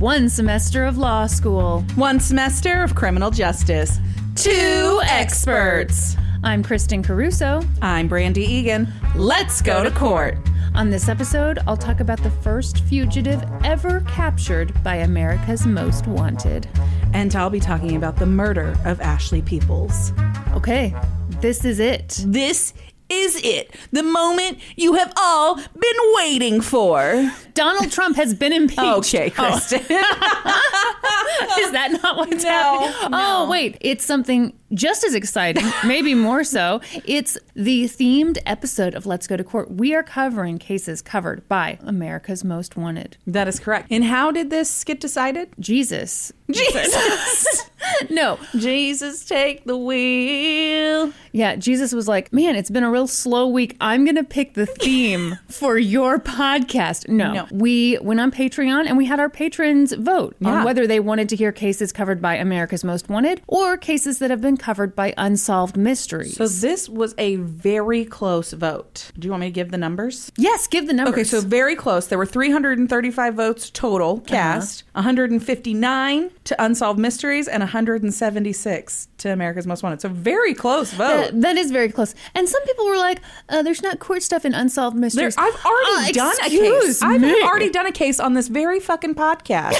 One semester of law school. One semester of criminal justice. Two experts. I'm Kristin Caruso. I'm Brandi Egan. Let's go to court. On this episode, I'll talk about the first fugitive ever captured by America's Most Wanted. And I'll be talking about the murder of Ashley Peoples. Okay, this is it. This is it. The moment you have all been waiting for. Donald Trump has been impeached. Okay, oh. Kristin. Oh, is that not what's No, happening? no. Oh, wait. It's something just as exciting, maybe more so. It's the themed episode of Let's Go to Court. We are covering cases covered by America's Most Wanted. that is correct. And how did this get decided? Jesus. Jesus. No. Jesus, take the wheel. Yeah, Jesus was like, man, it's been a real slow week. I'm going to pick the theme for your podcast. No. No. We went on Patreon and we had our patrons vote Yeah. on whether they wanted to hear cases covered by America's Most Wanted or cases that have been covered by Unsolved Mysteries. So this was a very close vote. Do you want me to give the numbers? yes, give the numbers. Okay, so very close. There were 335 votes total uh-huh. cast, 159 to Unsolved Mysteries, and 176 to America's Most Wanted. So very close vote. That- that is very close. And some people were like, uh, there's not court stuff in Unsolved There- Mysteries. I've already Uh, done a case. I've already done a case on this very fucking podcast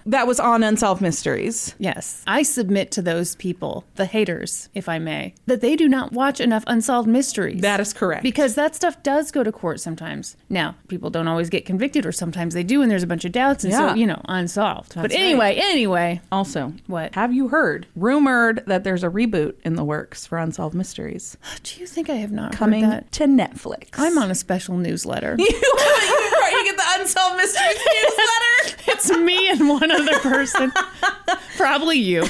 that was on Unsolved Mysteries. Yes. I submit to those people, the haters, if I may, that they do not watch enough Unsolved Mysteries. That is correct. Because that stuff does go to court sometimes. Now, people don't always get convicted, or sometimes they do, and there's a bunch of doubts, and Yeah. so, you know, unsolved. but That's anyway, anyway, also, What? have you heard rumored that there's a reboot in the works for Unsolved Mysteries do you think I have not coming to Netflix? I'm on a special newsletter. you, you get the Unsolved Mysteries newsletter. it's me and one other person. Probably you.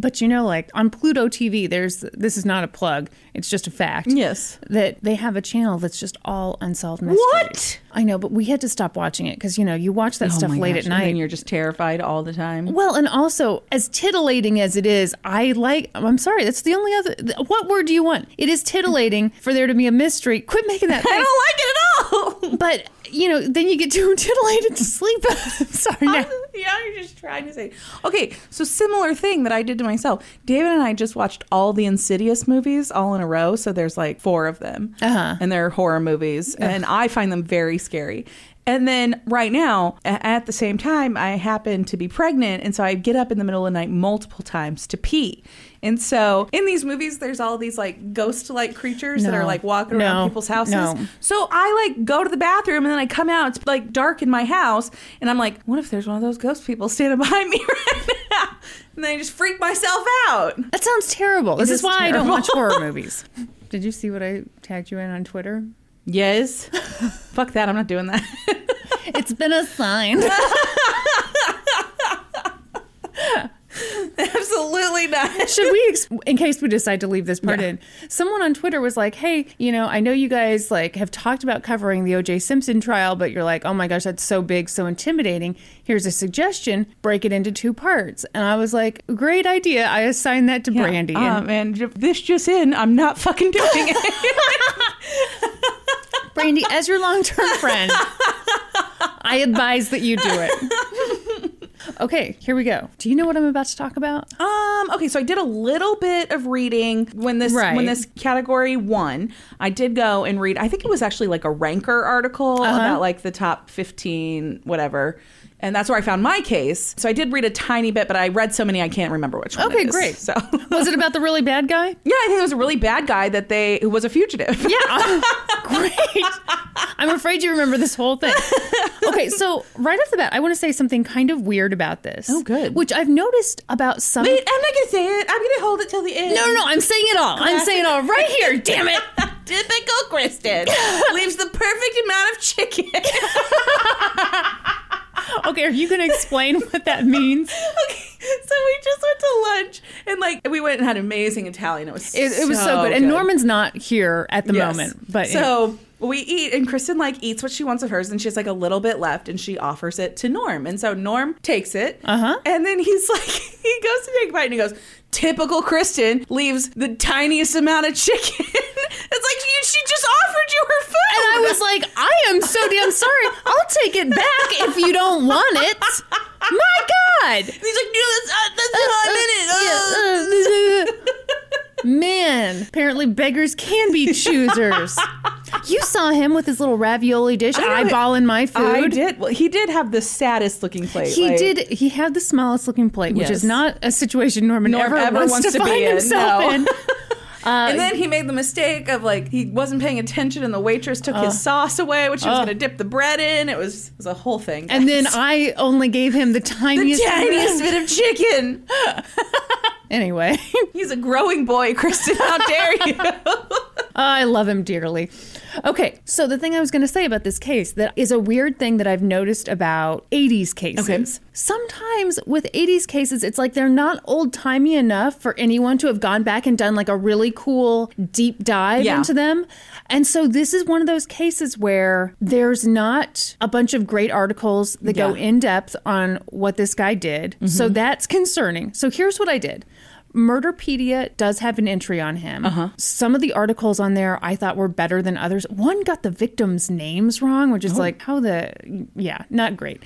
But you know, like on Pluto TV, there's this is not a plug, it's just a fact. Yes. That they have a channel that's just all unsolved mysteries. What? I know, but we had to stop watching it because you know you watch that oh stuff Oh my late gosh, at night. and you're just terrified all the time. Well, and also as titillating as it is, I like. I'm sorry, that's the only other. What word do you want? It is titillating for there to be a mystery. Quit making that I don't like it at all. But you know, then you get too titillated to sleep. I'm sorry. Now. yeah, you're just trying to say. Okay, so similar thing that I did to myself. David and I just watched all the Insidious movies all in a row. So there's like four of them, Uh-huh. and they're horror movies, and I find them very scary. And then right now, at the same time, I happen to be pregnant, and so I get up in the middle of the night multiple times to pee. And so in these movies, there's all these like ghost-like creatures that are like walking around people's houses. No. So I like go to the bathroom and then I come out. It's like dark in my house, and I'm like, what if there's one of those ghost people standing behind me right now? And then I just freak myself out. That sounds terrible. This is is why I don't watch horror movies. Did you see what I tagged you in on Twitter? Yes. Fuck that. I'm not doing that. It's been a sign. Absolutely not. Should we, ex- in case we decide to leave this part Yeah. in, someone on Twitter was like, "Hey, you know, I know you guys like have talked about covering the O.J. Simpson trial, but you're like, oh my gosh, that's so big, so intimidating. Here's a suggestion: break it into two parts." And I was like, "Great idea." I assigned that to Brandi. and Um, and j- this just in, I'm not fucking doing it. Brandi, as your long-term friend, I advise that you do it. Okay, here we go. Do you know what I'm about to talk about? Um. Okay. So I did a little bit of reading when this Right. when this category won. I did go and read. I think it was actually like a ranker article Uh-huh. about like the top fifteen whatever. And that's where I found my case. So I did read a tiny bit, but I read so many I can't remember which one. Okay, it is. great. So Was it about the really bad guy? yeah, I think it was a really bad guy that they who was a fugitive. Yeah. Great. I'm afraid you remember this whole thing. Okay, so right off the bat, I want to say something kind of weird about this. Oh, good. Which I've noticed about some. Wait, I'm not gonna say it. I'm gonna hold it till the end. No, no, no, I'm saying it all. I'm saying it all right here. Damn it. Typical Kristin leaves the perfect amount of chicken. Okay, are you going to explain what that means? okay, so we just went to lunch and like we went and had amazing Italian. It was It, it was so good. And Norman's not here at the Yes. moment, but so we eat and Kristin like eats what she wants of hers and she has like a little bit left and she offers it to Norm. And so Norm takes it. Uh-huh. And then he's like he goes to take a bite and he goes, typical Kristin leaves the tiniest amount of chicken. it's like she just offered you her food. And I I was like, I am so damn sorry. I'll take it back if you don't want it. My God. He's like, no, that's not, that's not a minute. Yeah, uh, Man, apparently beggars can be choosers. You saw him with his little ravioli dish, know it. eyeballing my food. I did. Well, he did have the saddest looking plate. He like- did. He had the smallest looking plate, which is not a situation Norman Norm ever, ever wants, wants to, to be find in, himself no. in. Uh, And then he made the mistake of like he wasn't paying attention, and the waitress took his sauce away, which he was Uh. going to dip the bread in. It was it was a whole thing. and then. I only gave him the the tiniest, tiniest bit of chicken. Anyway, He's a growing boy, Kristin. How dare you? I love him dearly. Okay, so the thing I was going to say about this case that is a weird thing that I've noticed about 80s cases. Okay. Sometimes with 80s cases, it's like they're not old timey enough for anyone to have gone back and done like a really cool deep dive Yeah. into them. And so this is one of those cases where there's not a bunch of great articles that go Yeah. Mm-hmm. in depth on what this guy did. So that's concerning. So here's what I did. Murderpedia does have an entry on him. Uh-huh. Some of the articles on there I thought were better than others. One got the victims' names wrong, which is Oh. like how the yeah, not great.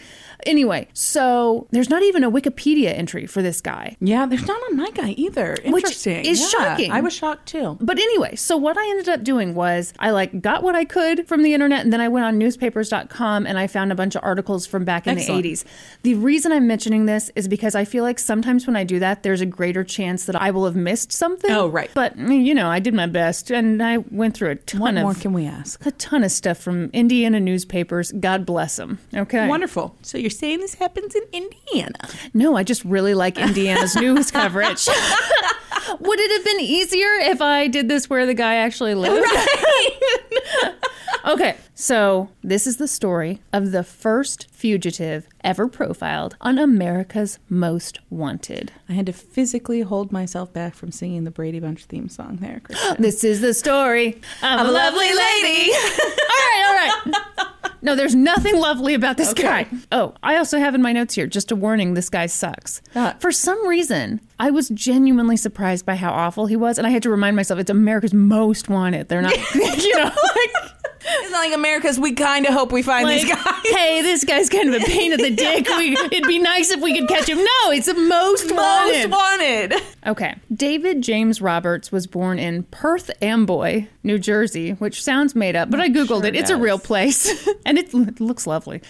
Anyway, so there's not even a Wikipedia entry for this guy. yeah, there's not on my guy either. Which Interesting. is Yeah, shocking. I was shocked too. But anyway, so what I ended up doing was I like got what I could from the internet and then I went on newspapers.com and I found a bunch of articles from back in Excellent. the 80s. The reason I'm mentioning this is because I feel like sometimes when I do that there's a greater chance that I will have missed something. Oh, right. But you know, I did my best and I went through a ton What of more can we ask? a ton of stuff from Indiana newspapers. God bless them. Okay. Wonderful. So you're saying this happens in Indiana? No, I just really like Indiana's news coverage. Would it have been easier if I did this where the guy actually lived? okay, so this is the story of the first fugitive ever profiled on America's Most Wanted. I had to physically hold myself back from singing the Brady Bunch theme song there, Kristin. This is the story of, a lovely lady. all right, all right. No, there's nothing lovely about this Okay. guy. Oh, I also have in my notes here just a warning this guy sucks. Ah. For some reason, I was genuinely surprised by how awful he was. And I had to remind myself it's America's most wanted. They're not, you know, like, It's not like America's. We kind of hope we find like, these guys. hey, this guy's kind of a pain in the dick. We, it'd be nice if we could catch him. No, it's the most wanted. Most wanted. Okay. David James Roberts was born in Perth Amboy, New Jersey, which sounds made up, but I Googled Sure it. It's a real place and it, it looks lovely.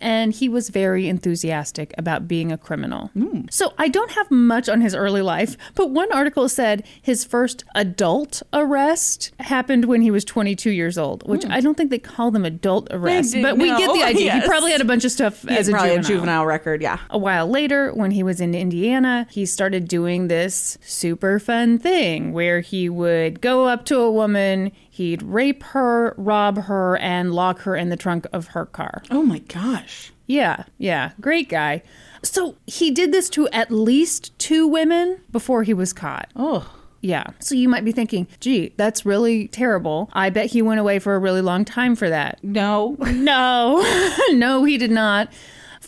And he was very enthusiastic about being a criminal. Hmm. So I don't have much on his early life, but one article said his first adult arrest happened when he was 22 years old, which I don't think they call them adult arrests, but we get the idea. He probably had a bunch of stuff He as a juvenile. a juvenile record, yeah. A while later, when he was in Indiana, he started doing this super fun thing where he would go up to a woman, he'd rape her, rob her, and lock her in the trunk of her car. Oh my gosh. Yeah, yeah, great guy. So he did this to at least two women before he was caught. Oh. Yeah. So you might be thinking, gee, that's really terrible. I bet he went away for a really long time for that. No. No, no, he did not.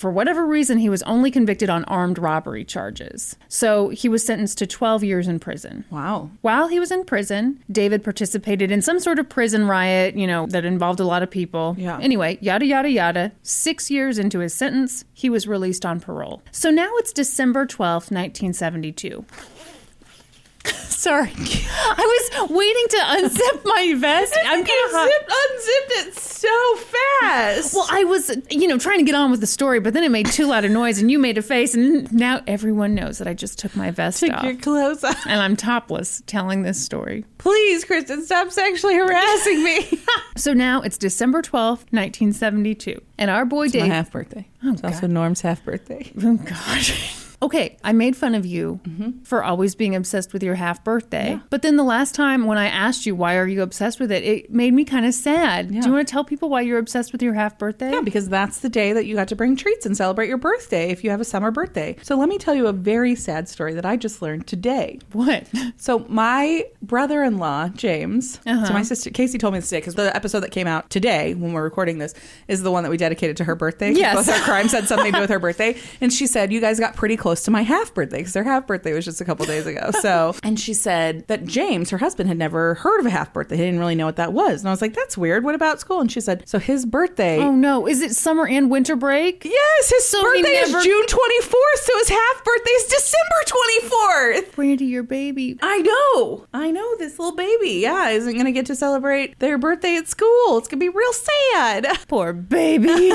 For whatever reason, he was only convicted on armed robbery charges. So he was sentenced to 12 years in prison. Wow. While he was in prison, David participated in some sort of prison riot, you know, that involved a lot of people. Yeah. Anyway, yada, yada, yada. Six years into his sentence, he was released on parole. So now it's December 12th, 1972. Sorry. I was waiting to unzip my vest. I'm gonna zipped, unzipped it so fast. Well, I was, you know, trying to get on with the story, but then it made too loud a noise, and you made a face, and now everyone knows that I just took my vest Take off, your clothes off. and I'm topless telling this story. Please, Kristin, stop sexually harassing me. So now it's December twelfth, nineteen seventy-two, and our boy My Dave. half birthday. Oh, it's also Norm's half birthday. Oh God. Okay, I made fun of you for always being obsessed with your half birthday. But then the last time when I asked you why are you obsessed with it, it made me kind of sad. Do you want to tell people why you're obsessed with your half birthday? Yeah, because that's the day that you got to bring treats and celebrate your birthday if you have a summer birthday. So let me tell you a very sad story that I just learned today. What? So my brother-in-law James, Uh-huh. so my sister Casey told me this today because the episode that came out today when we're recording this is the one that we dedicated to her birthday. Yes. both our crimes had something to do with her birthday, and she said you guys got pretty close close to my half birthday because their half birthday was just a couple days ago. So, and she said that James, her husband, had never heard of a half birthday. He didn't really know what that was. And I was like, that's weird. What about school? And she said, so his birthday. Oh no, is it summer and winter break? Yes, his So birthday never- is June 24th, so his half birthday is December 24th. Brandi, your baby. I know. I know this little baby, yeah, isn't going to get to celebrate their birthday at school. It's going to be real sad. Poor baby.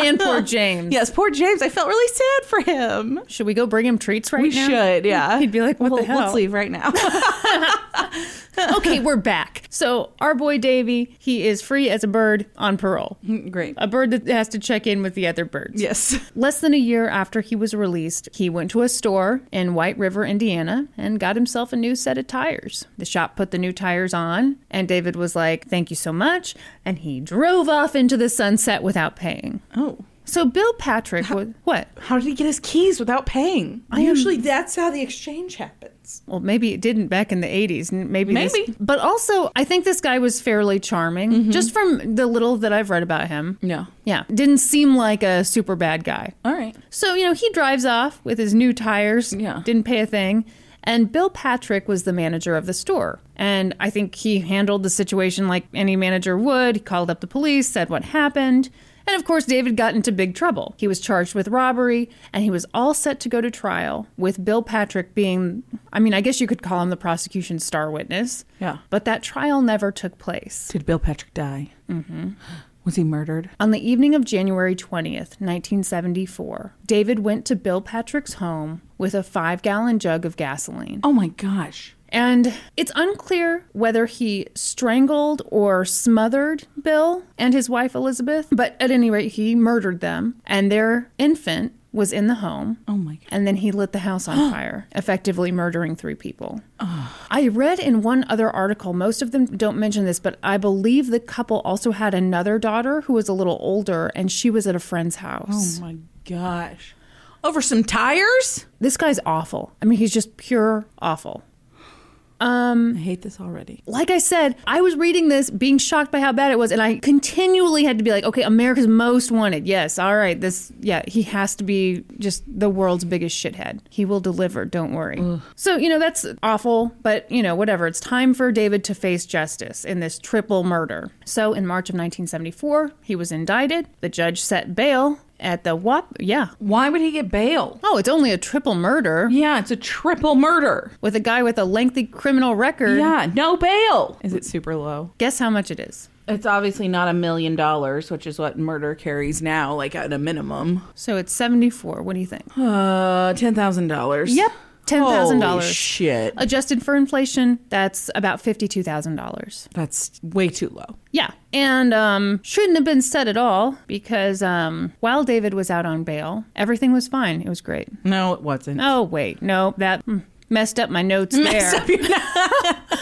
and poor James. Yes, poor James. I felt really sad for him. Should we go bring him treats right We now? We should, yeah. He'd be like, what the Well, hell? Let's leave right now. okay, we're back. So our boy Davy, he is free as a bird on parole. Great. A bird that has to check in with the other birds. Yes. Less than a year after he was released, he went to a store in White River, Indiana, and got himself a new set of tires. The shop put the new tires on, and David was like, Thank you so much. And he drove off into the sunset without paying. Oh. So Bill Patrick was. What? How did he get his keys without paying? I Usually that's how the exchange happens. Well, maybe it didn't back in the 80s. n- Maybe. this- Maybe. but also, I think this guy was fairly charming, mm-hmm. just from the little that I've read about him. No. Yeah. Didn't seem like a super bad guy. All right. So, you know, he drives off with his new tires. Yeah. Didn't pay a thing. And Bill Patrick was the manager of the store. And I think he handled the situation like any manager would. He called up the police, said what happened. And of course, David got into big trouble. He was charged with robbery, and he was all set to go to trial, with Bill Patrick being, I mean, I guess you could call him the prosecution's star witness. Yeah. But that trial never took place. Did Bill Patrick die? Mm-hmm. Was he murdered? On the evening of January 20th, 1974, David went to Bill Patrick's home with a five gallon jug of gasoline. Oh my gosh. And it's unclear whether he strangled or smothered Bill and his wife Elizabeth, but at any rate, he murdered them, and their infant was in the home. Oh my god. And then he lit the house on fire, effectively murdering three people. Oh. I read in one other article, most of them don't mention this, but I believe the couple also had another daughter who was a little older, and she was at a friend's house. Oh my gosh. Over some tires? This guy's awful. I mean, he's just pure awful. Um, I hate this already. Like I said, I was reading this being shocked by how bad it was, and I continually had to be like, okay, America's most wanted. Yes, all right. This, yeah, he has to be just the world's biggest shithead. He will deliver, don't worry. So, you know, that's awful, but, you know, whatever. It's time for David to face justice in this triple murder. So, in March of 1974, he was indicted. The judge set bail at the WAP. Yeah. Why would he get bail? Oh, it's only a triple murder Yeah, it's a triple murder. with a guy with a lengthy criminal record. Yeah, no bail. Is it super low? Guess how much it is? It's obviously not a million dollars, which is what murder carries now, like at a minimum. So it's 74. What do you think? Uh, ten thousand dollars. Yep, $10,000. Holy Shit, Adjusted for inflation, that's about $52,000. that's way too low. Yeah. And um, shouldn't have been said at all because um, while David was out on bail, everything was fine. It was great. No, it wasn't. Oh, wait. No, that mm, messed up my notes there. Up your-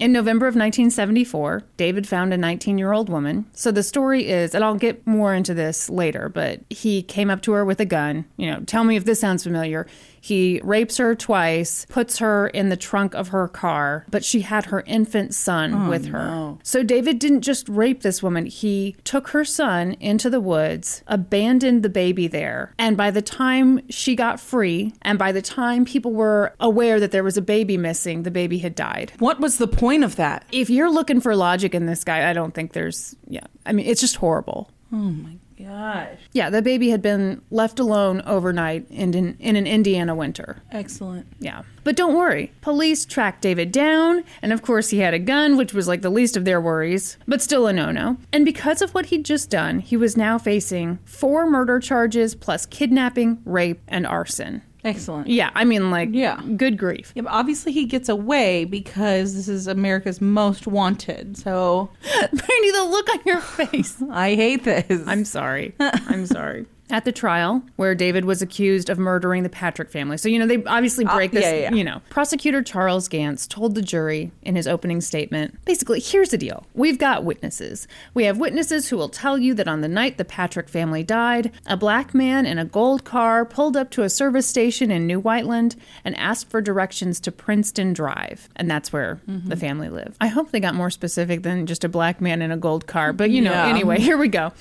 In November of 1974, David found a 19 year old woman. So the story is, and I'll get more into this later, but he came up to her with a gun. You know, tell me if this sounds familiar. He rapes her twice, puts her in the trunk of her car, but she had her infant son oh, with her. no. So David didn't just rape this woman, he took her son into the woods, abandoned the baby there, and by the time she got free, and by the time people were aware that there was a baby missing, the baby had died what was the point of that? if you're looking for logic in this guy, I don't think there's, yeah. I mean, it's just horrible. Oh my gosh. Yeah, the baby had been left alone overnight in, in, in an Indiana winter. Excellent. Yeah. But don't worry. Police tracked David down, and of course, he had a gun, which was like the least of their worries, but still a no no. And because of what he'd just done, he was now facing four murder charges plus kidnapping, rape, and arson. Excellent. Yeah, I mean, like, Yeah. good grief. Yeah, but obviously he gets away because this is America's most wanted. So Brandi, the look on your face. I hate this. I'm sorry. I'm sorry. At the trial, where David was accused of murdering the Patrick family. So, you know, they obviously break this, yeah, yeah, yeah. you know. Prosecutor Charles Gantz told the jury in his opening statement basically, here's the deal. We've got witnesses. We have witnesses who will tell you that on the night the Patrick family died, a black man in a gold car pulled up to a service station in New Whiteland and asked for directions to Princeton Drive. And that's where Mm-hmm. the family lived. I hope they got more specific than just a black man in a gold car. But, you know, Yeah. anyway, here we go.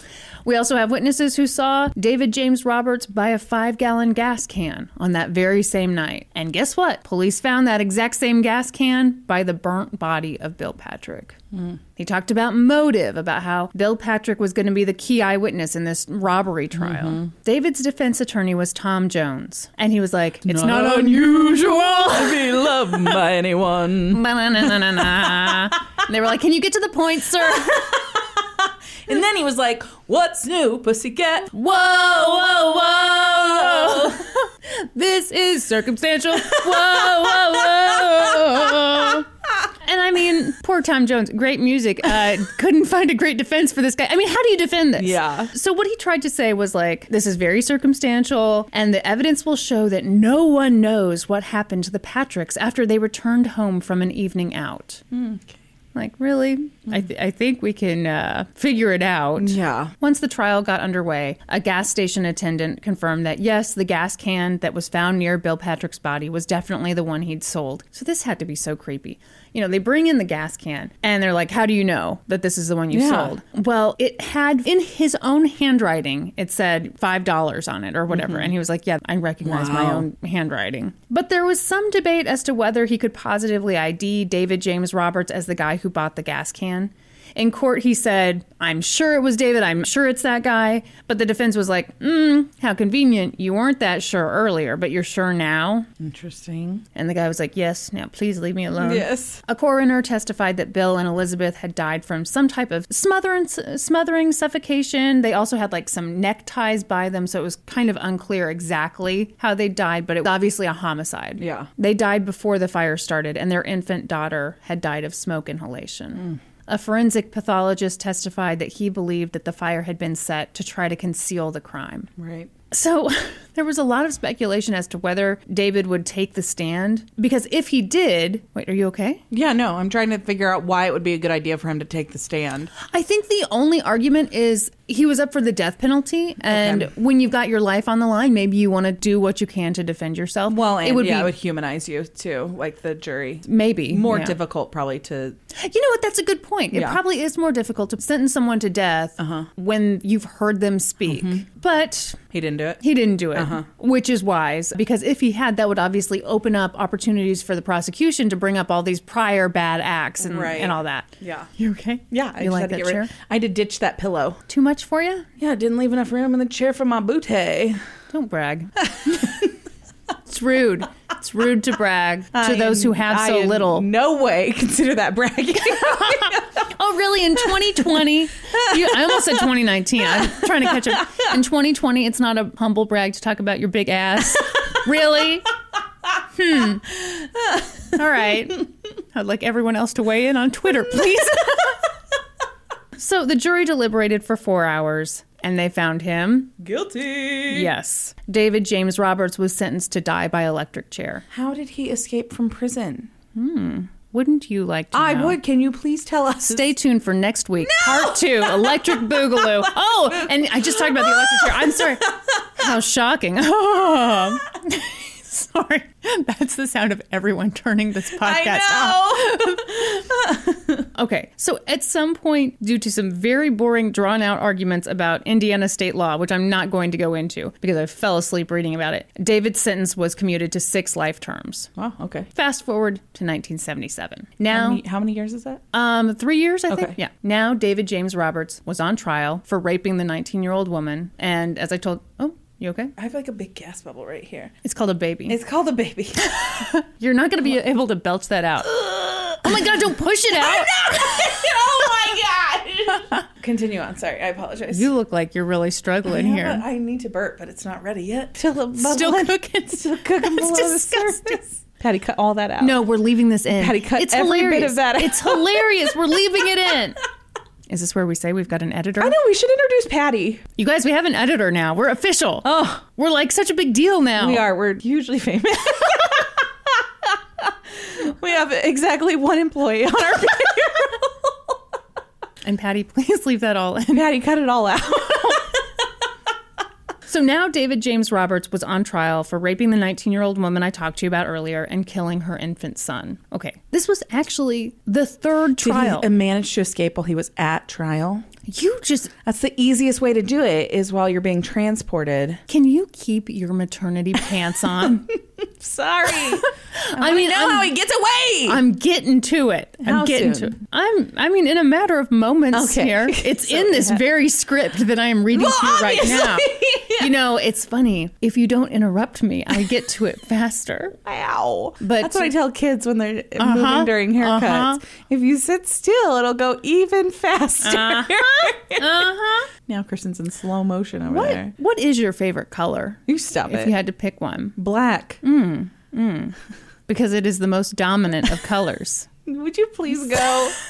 We also have witnesses who saw David David James Roberts by a five gallon gas can on that very same night. And guess what? Police found that exact same gas can by the burnt body of Bill Patrick. Mm. He talked about motive, about how Bill Patrick was going to be the key eyewitness in this robbery trial. Mm-hmm. David's defense attorney was Tom Jones. And he was like, It's not, unusual. to be loved by anyone. And they were like, Can you get to the point, sir? And then he was like, "What's new, pussycat?" Whoa, whoa, whoa. this is circumstantial. Whoa, whoa, whoa. And I mean, poor Tom Jones, great music. Uh, couldn't find a great defense for this guy. I mean, how do you defend this? Yeah. So, what he tried to say was like, this is very circumstantial, and the evidence will show that no one knows what happened to the Patricks after they returned home from an evening out. Like, really? I, th- I think we can uh, figure it out. Yeah. Once the trial got underway, a gas station attendant confirmed that yes, the gas can that was found near Bill Patrick's body was definitely the one he'd sold. So this had to be so creepy. You know, they bring in the gas can and they're like, How do you know that this is the one you Yeah. sold? Well, it had in his own handwriting, it said $5 on it or whatever. Mm-hmm. And he was like, Yeah, I recognize my own handwriting. But there was some debate as to whether he could positively ID David James Roberts as the guy who bought the gas can. In court, he said, I'm sure it was David. I'm sure it's that guy. But the defense was like, mm, how convenient. You weren't that sure earlier, but you're sure now. Interesting. And the guy was like, yes, now please leave me alone. Yes. A coroner testified that Bill and Elizabeth had died from some type of smothering, smothering suffocation. They also had like some neckties by them, so it was kind of unclear exactly how they died, but it was obviously a homicide. Yeah. They died before the fire started, and their infant daughter had died of smoke inhalation. A forensic pathologist testified that he believed that the fire had been set to try to conceal the crime. Right. So there was a lot of speculation as to whether David would take the stand. Because if he did, wait, are you okay? Yeah, no, I'm trying to figure out why it would be a good idea for him to take the stand. I think the only argument is he was up for the death penalty. And when you've got your life on the line, maybe you want to do what you can to defend yourself. Well, and it would yeah, be it would humanize you too, like the jury. maybe More yeah. difficult, probably to. You know what? That's a good point. It Yeah. probably is more difficult to sentence someone to death uh-huh. when you've heard them speak. Mm-hmm. But He didn't do it. He didn't do it, Uh-huh. which is wise because if he had, that would obviously open up opportunities for the prosecution to bring up all these prior bad acts and, Right. and all that. Yeah. You okay? Yeah, I you like had to that get chair? rid. I had to ditch that pillow. Too much for you? Yeah, didn't leave enough room in the chair for my bootay. Don't brag. it's rude. It's rude to brag to those who have so I in little. No way consider that bragging. Oh, really? In 2020, you, I almost said 2019. I'm trying to catch up. In 2020, it's not a humble brag to talk about your big ass. Really? Hmm. All right. I'd like everyone else to weigh in on Twitter, please. so the jury deliberated for four hours and they found him. Guilty. Yes. David James Roberts was sentenced to die by electric chair. How did he escape from prison? Hmm. Wouldn't you like to I know? would. Can you please tell us? Stay tuned for next week, part two, Electric Boogaloo. Oh, and I just talked about the electric chair. I'm sorry. How shocking. Sorry. That's the sound of everyone turning this podcast off. I know. Okay, so at some point, due to some very boring, drawn out arguments about Indiana state law, which I'm not going to go into because I fell asleep reading about it, David's sentence was commuted to six life terms. oh, okay. Fast forward to 1977. How Now, many, how many years is that? Um, three years, I think. Yeah. Now, David James Roberts was on trial for raping the 19 year old woman. And as I told, oh, you okay? I have like a big gas bubble right here. It's called a baby. It's called a baby. You're not going to be able to belch that out. oh my God, don't push it out. oh my god! Continue on. Sorry, I apologize. You look like you're really struggling Yeah, here. I need to burp, but it's not ready yet. Still, Still cooking. Still cooking It's below the disgusting. surface. Patty, cut all that out. No, we're leaving this in. Patty, cut it's every bit of that out. It's hilarious. We're leaving it in. Is this where we say we've got an editor? I know we should introduce Patty. You guys, we have an editor now. We're official. Oh, We're like such a big deal now. we are. We're hugely famous. we have exactly one employee on our payroll. And Patty, please leave that all in. Patty, cut it all out. So now David James Roberts was on trial for raping the 19 year old woman I talked to you about earlier and killing her infant son. Okay, this was actually the third trial. Did he manage to escape while he was at trial? You just That's the easiest way to do it is while you're being transported. can you keep your maternity pants on? Sorry. I mean, know I'm, how he gets away. I'm getting to it. I'm How getting soon? to it. I'm. I mean, in a matter of moments Okay. here. It's So, in this yeah. very script that I am reading Well, to you right now. obviously. You know, it's funny if you don't interrupt me, I get to it faster. Ow. But- that's what I tell kids when they're Uh-huh, moving during haircuts. uh-huh. If you sit still, it'll go even faster. Uh huh. now Kristin's in slow motion over What there. What is your favorite color? You stop If it. you had to pick one, Black. Mm, mm. because it is the most dominant of colors. Would you please go?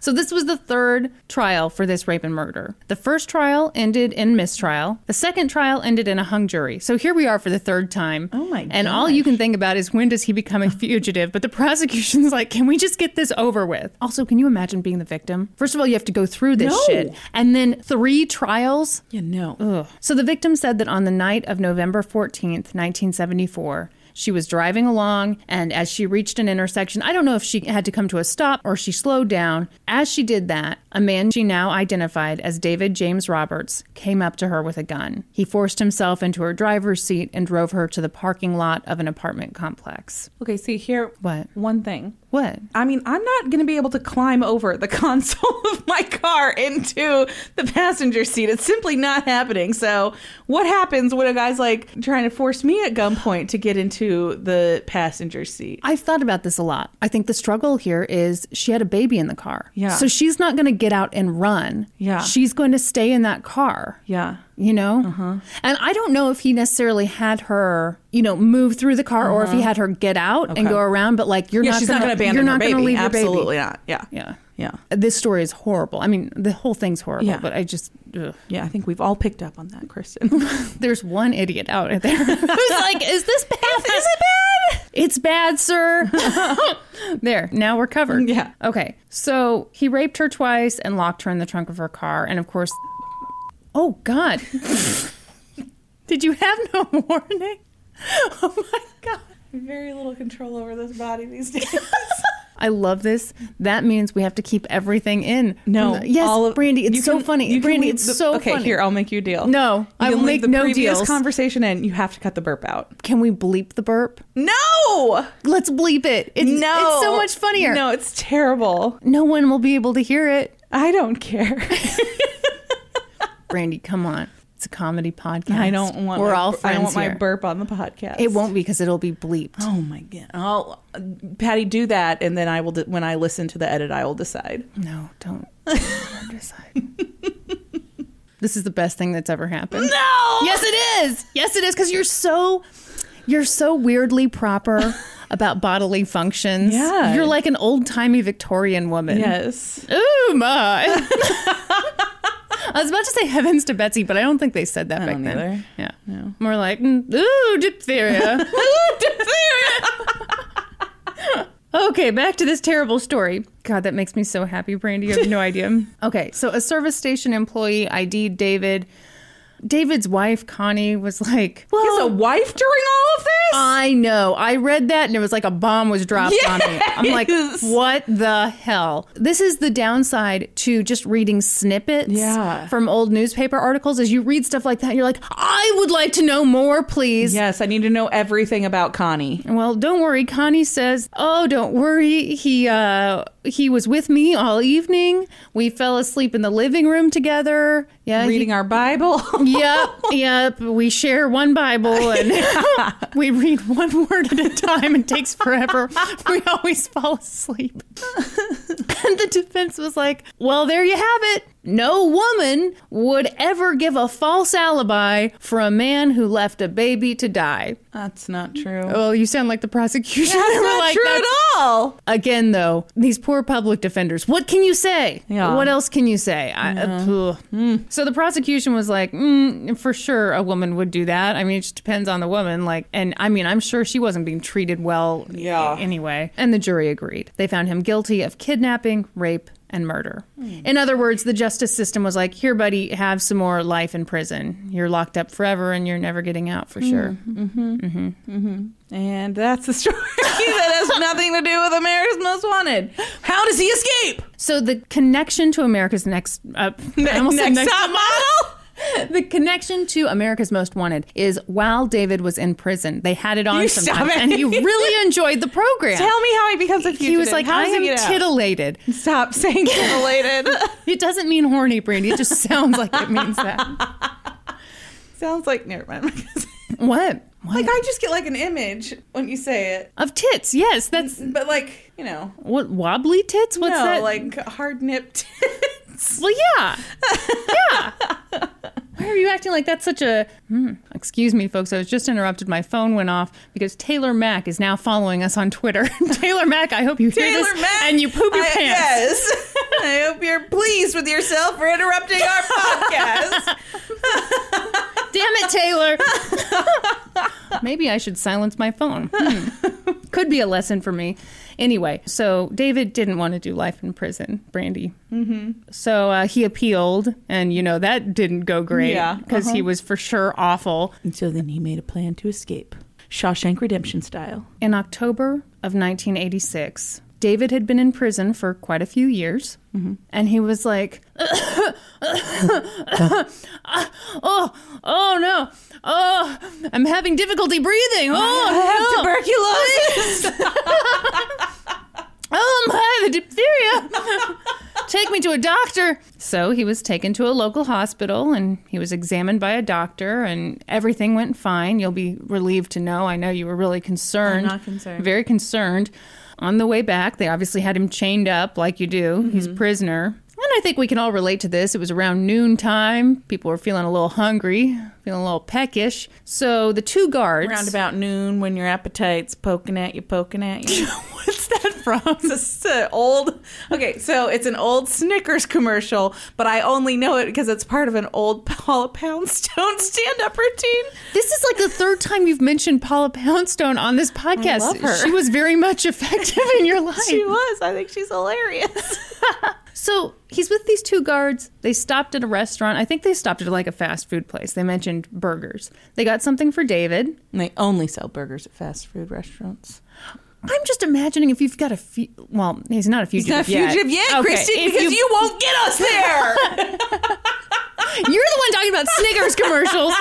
So this was the third trial for this rape and murder. The first trial ended in mistrial. The second trial ended in a hung jury. So here we are for the third time. Oh my And all you can think about is when does he become a fugitive? But the prosecution's like, can we just get this over with? Also, can you imagine being the victim? First of all, you have to go through this No. shit. And then three trials? yeah, no. Ugh. So the victim said that on the night of November 14th, 1974, she was driving along, and as she reached an intersection, I don't know if she had to come to a stop or she slowed down. As she did that, a man she now identified as David James Roberts came up to her with a gun. He forced himself into her driver's seat and drove her to the parking lot of an apartment complex. Okay, see here. What? One thing. What? I mean, I'm not going to be able to climb over the console of my car into the passenger seat. It's simply not happening. So, what happens when a guy's like trying to force me at gunpoint to get into the passenger seat? I've thought about this a lot. I think the struggle here is she had a baby in the car. Yeah. So she's not going to get out and run. Yeah. She's going to stay in that car. Yeah. You know? Uh-huh. And I don't know if he necessarily had her, you know, move through the car or if he had her get out and Uh-huh. Go around, but like you're Yeah, not she's gonna, not going to abandon you're not baby. gonna leave your Absolutely baby. not. Yeah. Yeah. Yeah. This story is horrible. I mean, the whole thing's horrible, Yeah. but I just ugh. Yeah, I think we've all picked up on that, Kristin. there's one idiot out there who's like, "Is this bad? Is, it bad? It's bad, sir." there. Now we're covered. Yeah. Okay. So he raped her twice and locked her in the trunk of her car, and of course, oh God, did you have no warning? Oh my God. Very little control over this body these days. I love this. That means we have to keep everything in. No, the- yes, all of- Brandi. It's so can- funny. Brandi, it's the- so okay, funny. here I'll make you a deal. No, I will make the no previous deals. conversation in. You have to cut the burp out. Can we bleep the burp? No, Let's bleep it. It's, no, it's so much funnier. No, it's terrible. No one will be able to hear it. I don't care. Brandi, come on. It's a comedy podcast. I don't want. We're my, all friends I don't want here. my burp on the podcast. It won't be because it'll be bleeped. Oh my god! I'll, Patty, do that, and then I will. De- when I listen to the edit, I will decide. No, don't. don't decide. this is the best thing that's ever happened. No. Yes, it is. Yes, it is because you're so you're so weirdly proper about bodily functions. Yeah. you're like an old timey Victorian woman. Yes. Oh my. I was about to say heavens to Betsy, but I don't think they said that I back then. either. Yeah, No. more like mm, ooh diphtheria. Okay, back to this terrible story. God, that makes me so happy, Brandi. You have no idea. Okay, so a service station employee ID'd David. David's wife, Connie, was like, He has a wife during all of this. I know. I read that and it was like a bomb was dropped on me. I'm like, what the hell? This is the downside to just reading snippets Yeah. from old newspaper articles. As you read stuff like that, you're like, I would like to know more, please. yes, I need to know everything about Connie. Well, don't worry. Connie says, "Oh, don't worry. He uh he was with me all evening. We fell asleep in the living room together. Yeah, he- Reading our Bible. Yep, yep. We share one Bible and we read one word at a time. It takes forever. We always fall asleep. And the defense was like, well, there you have it. No woman would ever give a false alibi for a man who left a baby to die. That's not true. Oh, you sound like the prosecution. That's not like, true "That's at all. Again, though, these poor public defenders. What can you say? Yeah. What else can you say? I, uh, ugh. So the prosecution was like, mm, for sure, a woman would do that. I mean, it just depends on the woman. Like, and I mean, I'm sure she wasn't being treated well. Yeah. Anyway, and the jury agreed. They found him guilty of kidnapping, rape, and murder. Hmm. In other words, the justice system was like, here, buddy, have some more life in prison. You're locked up forever and you're never getting out for sure. Hmm. Mm-hmm. Mm-hmm. Mm-hmm. And that's the story that has nothing to do with America's Most Wanted. How does he escape? So the connection to America's Next, uh, almost said Next top model. the connection to America's Most Wanted is while David was in prison, they had it on You sometimes, it. and he really enjoyed the program. Tell me how he becomes a fugitive. he was like, how I am get out? titillated. Stop saying titillated. It doesn't mean horny, Brandi. It just sounds like it means that. Sounds like never mind. What? What? like I just get like an image when you say it, of tits, yes. That's but like you know, what wobbly tits. What's no, that? like hard nipped tits. well, yeah, yeah. Why are you acting like that's such a? Hmm. Excuse me, folks. I was just interrupted. My phone went off because Taylor Mack is now following us on Twitter. Taylor Mack, I hope you hear Taylor this Mack, and you poop your I- pants. Yes. I hope you're pleased with yourself for interrupting our podcast. Damn it, Taylor. Maybe I should silence my phone. Hmm. Could be a lesson for me. Anyway, so David didn't want to do life in prison, Brandi. Mm-hmm. So uh, he appealed, and you know that didn't go great Yeah, because he was for sure awful. And so then he made a plan to escape, Shawshank Redemption style. In October of 1986, David had been in prison for quite a few years, and he was like, "Oh, oh no, oh, I'm having difficulty breathing. Oh, I no. tuberculosis. Oh, my, the diphtheria. Take me to a doctor. So he was taken to a local hospital and he was examined by a doctor, and everything went fine. You'll be relieved to know. I know you were really concerned. I'm not concerned. Very concerned. On the way back, they obviously had him chained up like you do. He's Mm-hmm. a prisoner. And I think we can all relate to this. It was around noontime. People were feeling a little hungry, feeling a little peckish. So the two guards. Around about noon, when your appetite's poking at you, poking at you. What's that from? It's an old. Okay, so it's an old Snickers commercial, but I only know it because it's part of an old Paula Poundstone stand-up routine. This is like the third time you've mentioned Paula Poundstone on this podcast. love her. She was very much effective in your life. She was. I think she's hilarious. So he's with these two guards. They stopped at a restaurant. I think they stopped at like a fast food place. They mentioned burgers. They got something for David. And they only sell burgers at fast food restaurants. I'm just imagining if you've got a few. well, he's not a He's fugitive not fugitive yet, Okay, Kristin, if because you won't get us there. You're the one talking about Snickers commercials.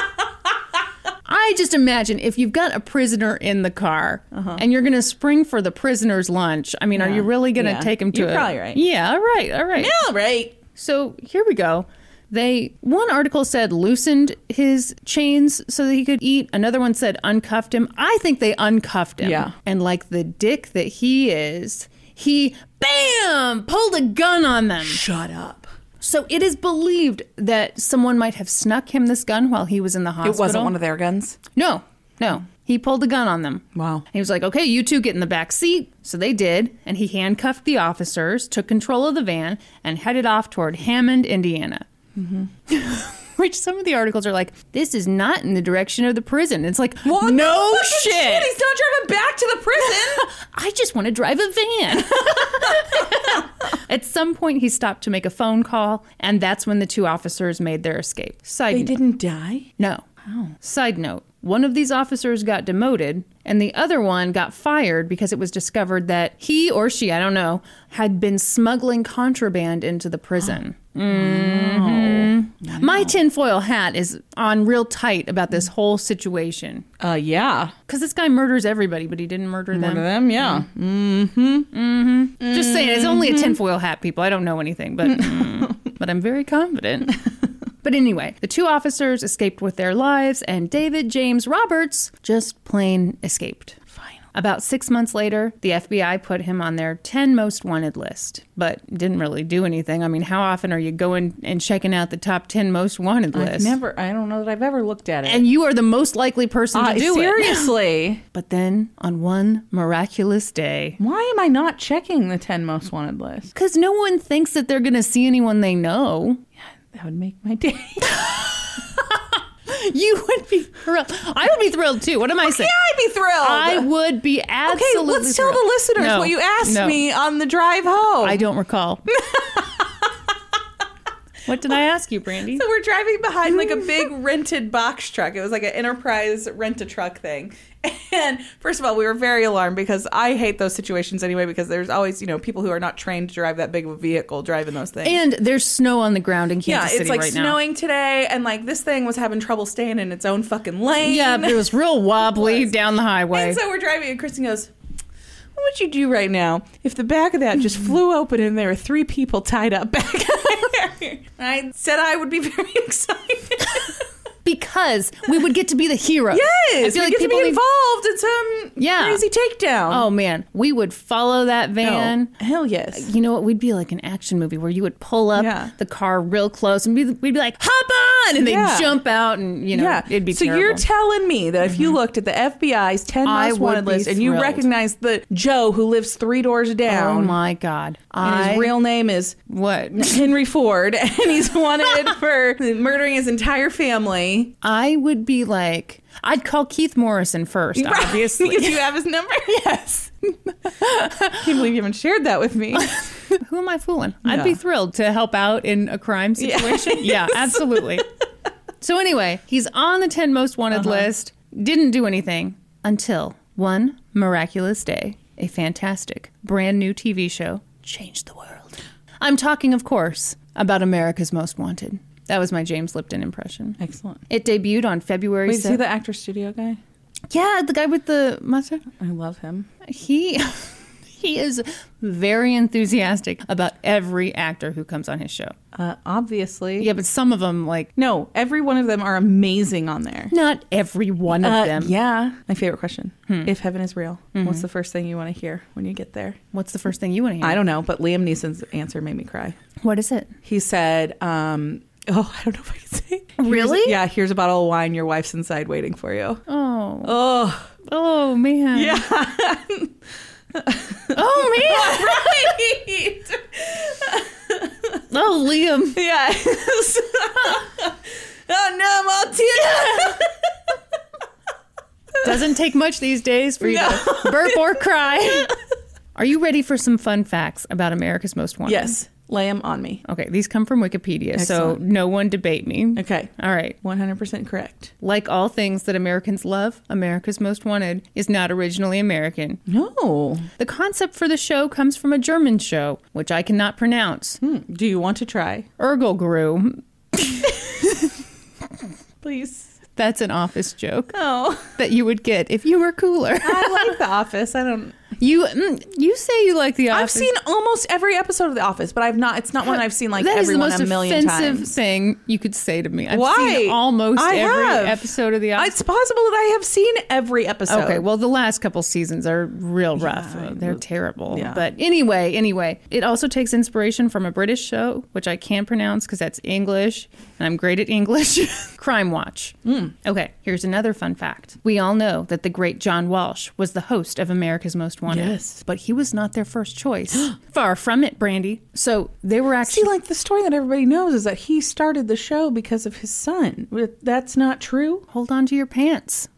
I just imagine if you've got a prisoner in the car and you're going to spring for the prisoner's lunch. I mean, are Uh-huh. You really going to Yeah. take him to You're a- probably right. Yeah, all right, all right. All right. So here we go. They one article said loosened his chains so that he could eat. Another one said uncuffed him. I think they uncuffed him. Yeah. And like the dick that he is, he bam pulled a gun on them. Shut up. So it is believed that someone might have snuck him this gun while he was in the hospital. It wasn't one of their guns. No, no. He pulled the gun on them. Wow. He was like, okay, you two get in the back seat. So they did. And he handcuffed the officers, took control of the van, and headed off toward Hammond, Indiana. Mm-hmm. Which some of the articles are like, this is not in the direction of the prison. It's like, What? no Fucking shit. He's not driving back to the prison. I just want to drive a van. At some point, he stopped to make a phone call, and that's when the two officers made their escape. Side they note. didn't die. No. Side note one of these officers got demoted, and the other one got fired because it was discovered that he or she, I don't know, had been smuggling contraband into the prison. Mhm. My tinfoil hat is on real tight about this whole situation. Uh, yeah. Because this guy murders everybody, but he didn't murder One them. of them, yeah. Just saying, it's only a tinfoil hat, people. I don't know anything, but but I'm very confident. But anyway, the two officers escaped with their lives, and David James Roberts just plain escaped. Fine. About six months later, the FBI put him on their 10 most wanted list, but didn't really do anything. I mean, how often are you going and checking out the top 10 most wanted I've list? never. I don't know that I've ever looked at it. and you are the most likely person to Uh, do it. seriously. But then, on one miraculous day, Why am I not checking the 10 most wanted list? because no one thinks that they're going to see anyone they know. That would make my day. you would be thrilled. I would be thrilled too. What am I saying? Yeah, I'd be thrilled. I would be absolutely. okay, let's tell the listeners No, what you asked no. me on the drive home. I don't recall. what did I ask you, Brandi? So we're driving behind like a big rented box truck. It was like an enterprise rent a truck thing. And first of all, we were very alarmed because I hate those situations anyway because there's always, you know, people who are not trained to drive that big of a vehicle driving those things. And there's snow on the ground in yeah, Kansas City it's like right now. snowing today and like this thing was having trouble staying in its own fucking lane. Yeah, but it was real wobbly was. down the highway. And so we're driving and Kristin goes, what would you do right now if the back of that just flew open and there were three people tied up back there? I said I would be very excited. Because we would get to be the hero. Yes, I feel like get to people be involved in some Yeah. crazy takedown. Oh man, we would follow that van. Oh, hell yes. Uh, you know what? We'd be like an action movie where you would pull up Yeah. the car real close and we'd, we'd be like, hop on! And they'd Yeah. jump out and, you know, yeah, it'd be so terrible. you're telling me that if you mm-hmm. looked at the FBI's 10 I most would wanted be list and you thrilled. recognize the Joe who lives three doors down oh down, my God. and I, his real name is what? Henry Ford, and he's wanted for murdering his entire family. I would be like, I'd call Keith Morrison first, obviously. because you have his number. yes. I can't believe you haven't shared that with me. Who am I fooling? I'd be thrilled to help out in a crime situation. Yeah, absolutely. So anyway, he's on the 10 most wanted Uh-huh. list. Didn't do anything until one miraculous day, a fantastic brand new TV show changed the world. I'm talking, of course, about America's Most Wanted. That was my James Lipton impression. Excellent. It debuted on February Wait, is he the actor studio guy? yeah, the guy with the mustache. I love him. He he is very enthusiastic about every actor who comes on his show. Uh, obviously. Yeah, but some of them like No, every one of them are amazing on there. not every one of Uh, them. Yeah. My favorite question. If heaven is real, what's the first thing you want to hear when you get there? What's the first thing you want to hear? I don't know, but Liam Neeson's answer made me cry. What is it? He said, um, oh, I don't know if I can say. Really? Here's- yeah, here's a bottle of wine. Your wife's inside waiting for you. Oh, Oh, oh man. yeah. Oh man. right. Oh Liam. Yes. oh, no, I'm all teared. Doesn't take much these days for you to burp or cry. Are you ready for some fun facts about America's Most Wanted? Yes. Lay them on me. Okay, these come from Wikipedia, Excellent. so no one debate me. Okay. All right. 100% correct. Like all things that Americans love, America's Most Wanted is not originally American. No. The concept for the show comes from a German show, which I cannot pronounce. Hmm. Do you want to try? Ergelgru. Please. That's an office joke Oh. that you would get if you were cooler. I like The Office. I don't. You mm, you say you like The Office. I've seen almost every episode of The Office, but I've not. It's not one I've seen like That is everyone most a million offensive times. thing you could say to me. I've Why? seen almost I every have. episode of The Office. It's possible that I have seen every episode. Okay, well, the last couple seasons are real rough. I- They're terrible. yeah. But anyway, anyway, it also takes inspiration from a British show, which I can't pronounce because that's English, and I'm great at English Crime Watch. Hmm. Okay, here's another fun fact. We all know that the great John Walsh was the host of America's Most Wanted. Yes. But he was not their first choice. Far from it, Brandi. So they were See, actually. like the story that everybody knows is that he started the show because of his son. That's not true. hold on to your pants.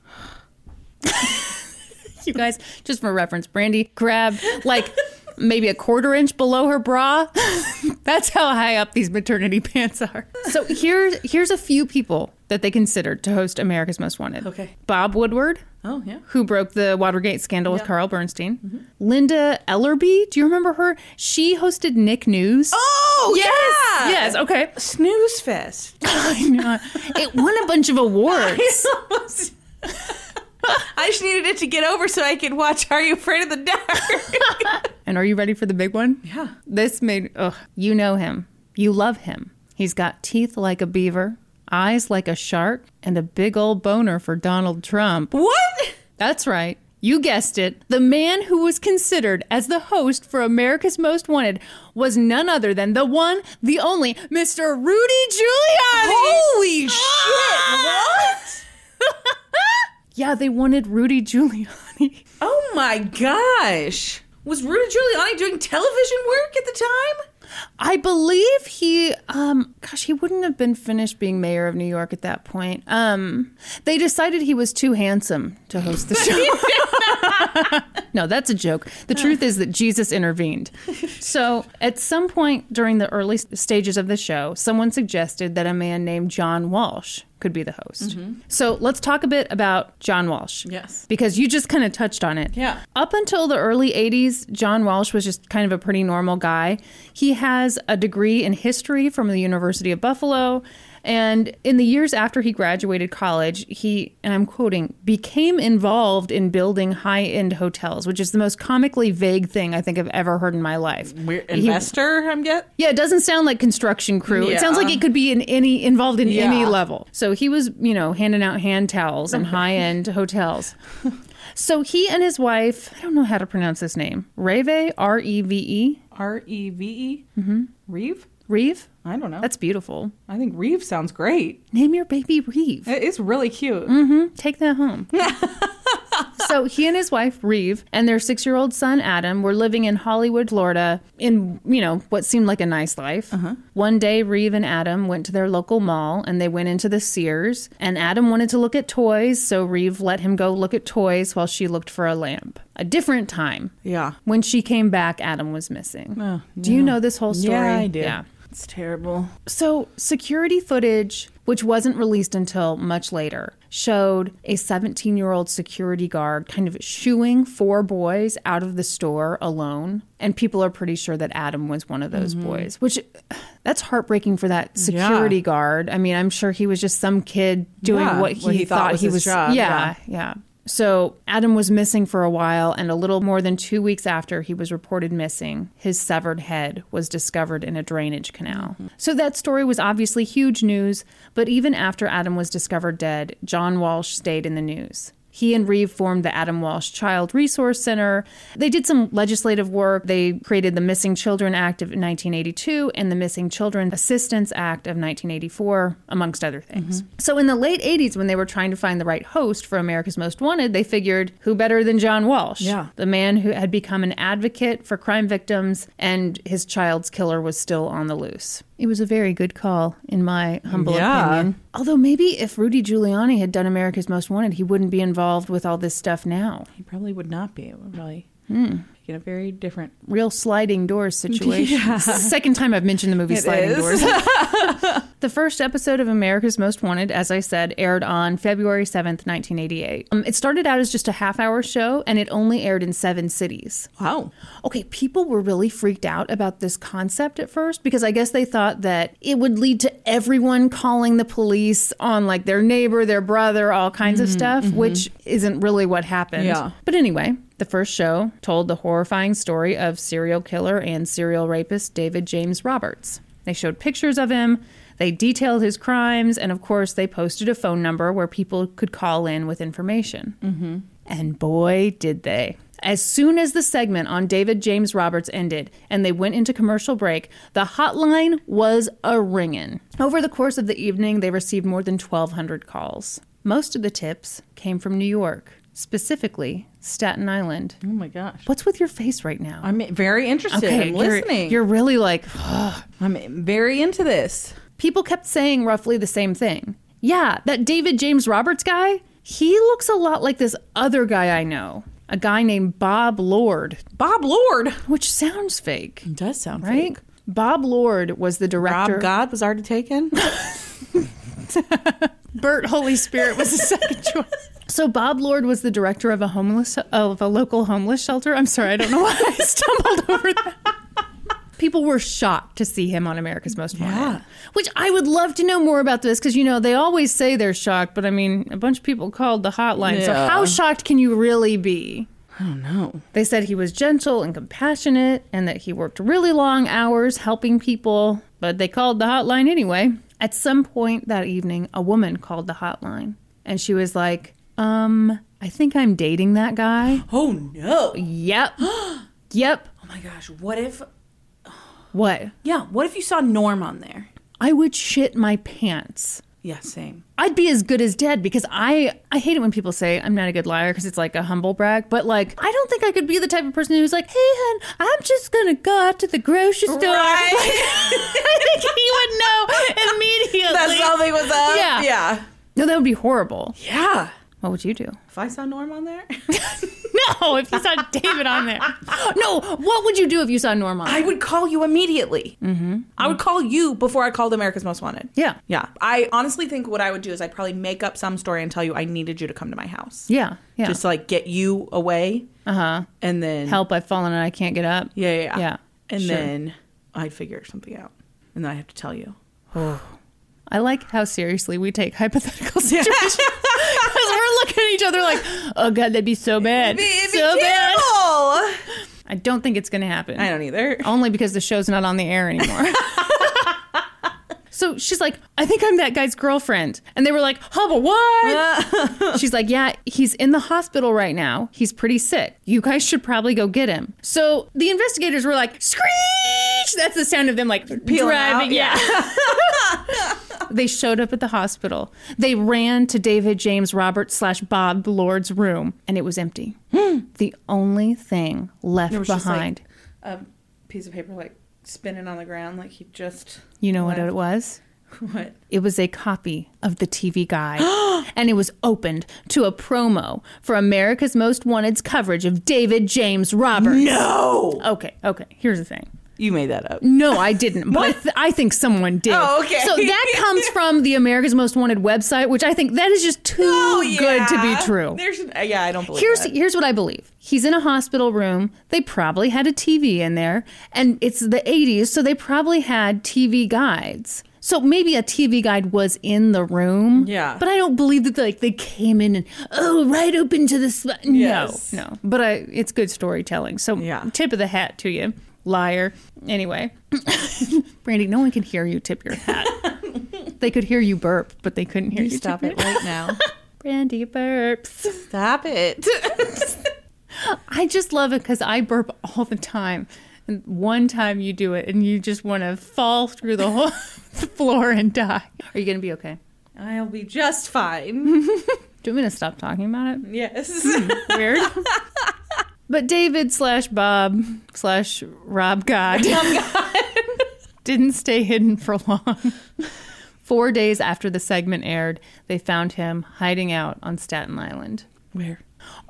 you guys, just for reference, Brandi grabbed like maybe a quarter inch below her bra. That's how high up these maternity pants are. So here's here's a few people that they considered to host America's Most Wanted. Okay. Bob Woodward, Oh yeah. who broke the Watergate scandal with Carl Bernstein. Mm-hmm. Linda Ellerbee, do you remember her? She hosted Nick News. Oh yes, yes. Okay, Snooze fest. I know. It won a bunch of awards. I just needed it to get over so I could watch Are You Afraid of the Dark? And are you ready for the big one? Yeah. This made, ugh, you know him. You love him. He's got teeth like a beaver, eyes like a shark, and a big old boner for Donald Trump. what? That's right. You guessed it. The man who was considered as the host for America's Most Wanted was none other than the one, the only, Mr. Rudy Giuliani. Holy ah! shit! What? Yeah, they wanted Rudy Giuliani. Oh my gosh! Was Rudy Giuliani doing television work at the time? I believe he, um, gosh, he wouldn't have been finished being mayor of New York at that point. Um, they decided he was too handsome to host the show. no, that's a joke. The truth is that Jesus intervened. So, at some point during the early stages of the show, someone suggested that a man named John Walsh could be the host. So, let's talk a bit about John Walsh. Yes. Because you just kind of touched on it. Yeah. Up until the early 80s, John Walsh was just kind of a pretty normal guy. He has a degree in history from the University of Buffalo. And in the years after he graduated college, he, and I'm quoting, became involved in building high end hotels, which is the most comically vague thing I think I've ever heard in my life. We're He- investor, I'm get. yeah, it doesn't sound like construction crew. It sounds like it could be in any involved in any level. So he was, you know, handing out hand towels in high end hotels. So he and his wife, I don't know how to pronounce his name, Reve, R E V E, R E V E. Mm-hmm. Reeve? Reeve. I don't know. That's beautiful. I think Reeve sounds great. Name your baby Reeve. It's really cute. Mm-hmm. Take that home. so he and his wife Reeve and their six-year-old son Adam were living in Hollywood, Florida, in you know what seemed like a nice life. Uh-huh. One day, Reeve and Adam went to their local mall and they went into the Sears. And Adam wanted to look at toys, so Reeve let him go look at toys while she looked for a lamp. A different time. Yeah. When she came back, Adam was missing. Oh, Do you know this whole story? Yeah, I do. Yeah. It's terrible. So, security footage, which wasn't released until much later, showed a 17 year old security guard kind of shooing four boys out of the store alone. And people are pretty sure that Adam was one of those mm-hmm. boys, which that's heartbreaking for that security Yeah. guard. I mean, I'm sure he was just some kid doing Yeah, what he, what he thought, thought was he was. job, yeah, yeah. So Adam was missing for a while, and a little more than two weeks after he was reported missing, his severed head was discovered in a drainage canal. So that story was obviously huge news, but even after Adam was discovered dead, John Walsh stayed in the news. He and Reeve formed the Adam Walsh Child Resource Center. They did some legislative work. They created the Missing Children Act of 1982 and the Missing Children Assistance Act of 1984, amongst other things. Mm-hmm. So, in the late 80s, when they were trying to find the right host for America's Most Wanted, they figured who better than John Walsh? Yeah. The man who had become an advocate for crime victims and his child's killer was still on the loose. It was a very good call, in my humble Yeah. opinion. Although maybe if Rudy Giuliani had done America's Most Wanted, he wouldn't be involved with all this stuff now. He probably would not be. It would probably Hmm. Get a very different. Real sliding doors situation. The Second time I've mentioned the movie It Sliding is. Doors. the first episode of America's Most Wanted, as I said, aired on February 7th, 1988. Um, it started out as just a half hour show and it only aired in seven cities. Wow. Okay, people were really freaked out about this concept at first because I guess they thought that it would lead to everyone calling the police on like their neighbor, their brother, all kinds of stuff, which isn't really what happened. Yeah. But anyway, the first show told the horrifying story of serial killer and serial rapist David James Roberts. They showed pictures of him, they detailed his crimes, and of course, they posted a phone number where people could call in with information. Mm-hmm. And boy, did they. As soon as the segment on David James Roberts ended and they went into commercial break, the hotline was a ringing. Over the course of the evening, they received more than 1,200 calls. Most of the tips came from New York, specifically Staten Island. Oh my gosh. What's with your face right now? I'm very interested. I'm you're- listening. You're, really like, I'm very into this. people kept saying roughly the same thing. Yeah, that David James Roberts guy, he looks a lot like this other guy I know, a guy named Bob Lord, Bob Lord. which sounds fake, It does sound right? fake. Bob Lord was the director. Rob God was already taken. Bert Holy Spirit was the second choice. So Bob Lord was the director of a homeless of a local homeless shelter. I'm sorry, I don't know why I stumbled over that. People were shocked to see him on America's Most Wanted. Yeah. Which I would love to know more about this because you know they always say they're shocked, but I mean a bunch of people called the hotline. So how shocked can you really be? I don't know. They said he was gentle and compassionate and that he worked really long hours helping people, but they called the hotline anyway. At some point that evening, a woman called the hotline and she was like, Um, I think I'm dating that guy. Oh no. Yep. yep. Oh my gosh. What if? What? Yeah. What if you saw Norm on there? I would shit my pants. Yeah, same. I'd be as good as dead because I I hate it when people say I'm not a good liar because it's like a humble brag. But like I don't think I could be the type of person who's like, hey hun, I'm just gonna go out to the grocery store. Right. I think he would know immediately. That's something was up. Yeah. Yeah. No, that would be horrible. Yeah. What would you do? If I saw Norm on there, No, if you saw David on there. No, what would you do if you saw Norm on I would call you immediately. Mm-hmm. I would call you before I called America's Most Wanted. Yeah. Yeah. I honestly think what I would do is I'd probably make up some story and tell you I needed you to come to my house. Yeah, yeah. Just to like get you away uh huh. and then Help! I've fallen and I can't get up. Yeah, yeah, yeah. Yeah, And sure. then I'd figure something out. And then I have to tell you. I like how seriously we take hypothetical situations because we're looking at each other like, "Oh God, that'd be so bad, so bad." I don't think it's going to happen. I don't either. Only because the show's not on the air anymore. so she's like, I think I'm that guy's girlfriend. And they were like, huh, but what? she's like, yeah, he's in the hospital right now. He's pretty sick. You guys should probably go get him. So the investigators were like, screech! That's the sound of them like Peeling driving. out, yeah. They showed up at the hospital. They ran to David James Robert slash Bob Lord's room, and it was empty. Hmm. the only thing left just, like, behind. A piece of paper like spinning on the ground like he just You know what it was? What? It was a copy of the TV guide, and it was opened to a promo for America's Most Wanted's coverage of David James Roberts. No. Okay, okay. Here's the thing. You made that up. No, I didn't, but I, th- I think someone did. Oh, okay. So that comes from the America's Most Wanted website, which I think that is just too good to be true. Oh, There's uh, yeah, I don't believe Here's that. here's what I believe. He's in a hospital room. They probably had a TV in there, and it's the 80s, so they probably had TV guides. So maybe a TV guide was in the room. Yeah. But I don't believe that they, like they came in and oh right open to the spot. Yes. No, no. But I it's good storytelling. So Yeah. tip of the hat to you, liar. Anyway, Brandi, no one can hear you tip your hat. they could hear you burp, but they couldn't hear you. You stop tip it your- right now. Brandi burps. Stop it. I just love it because I burp all the time. And one time you do it and you just want to fall through the whole floor and die. Are you going to be okay? I'll be just fine. Do you want me to stop talking about it? yes. Hmm, weird. But David slash Bob slash Rob God didn't stay hidden for long. Four days after the segment aired, they found him hiding out on Staten Island. Where?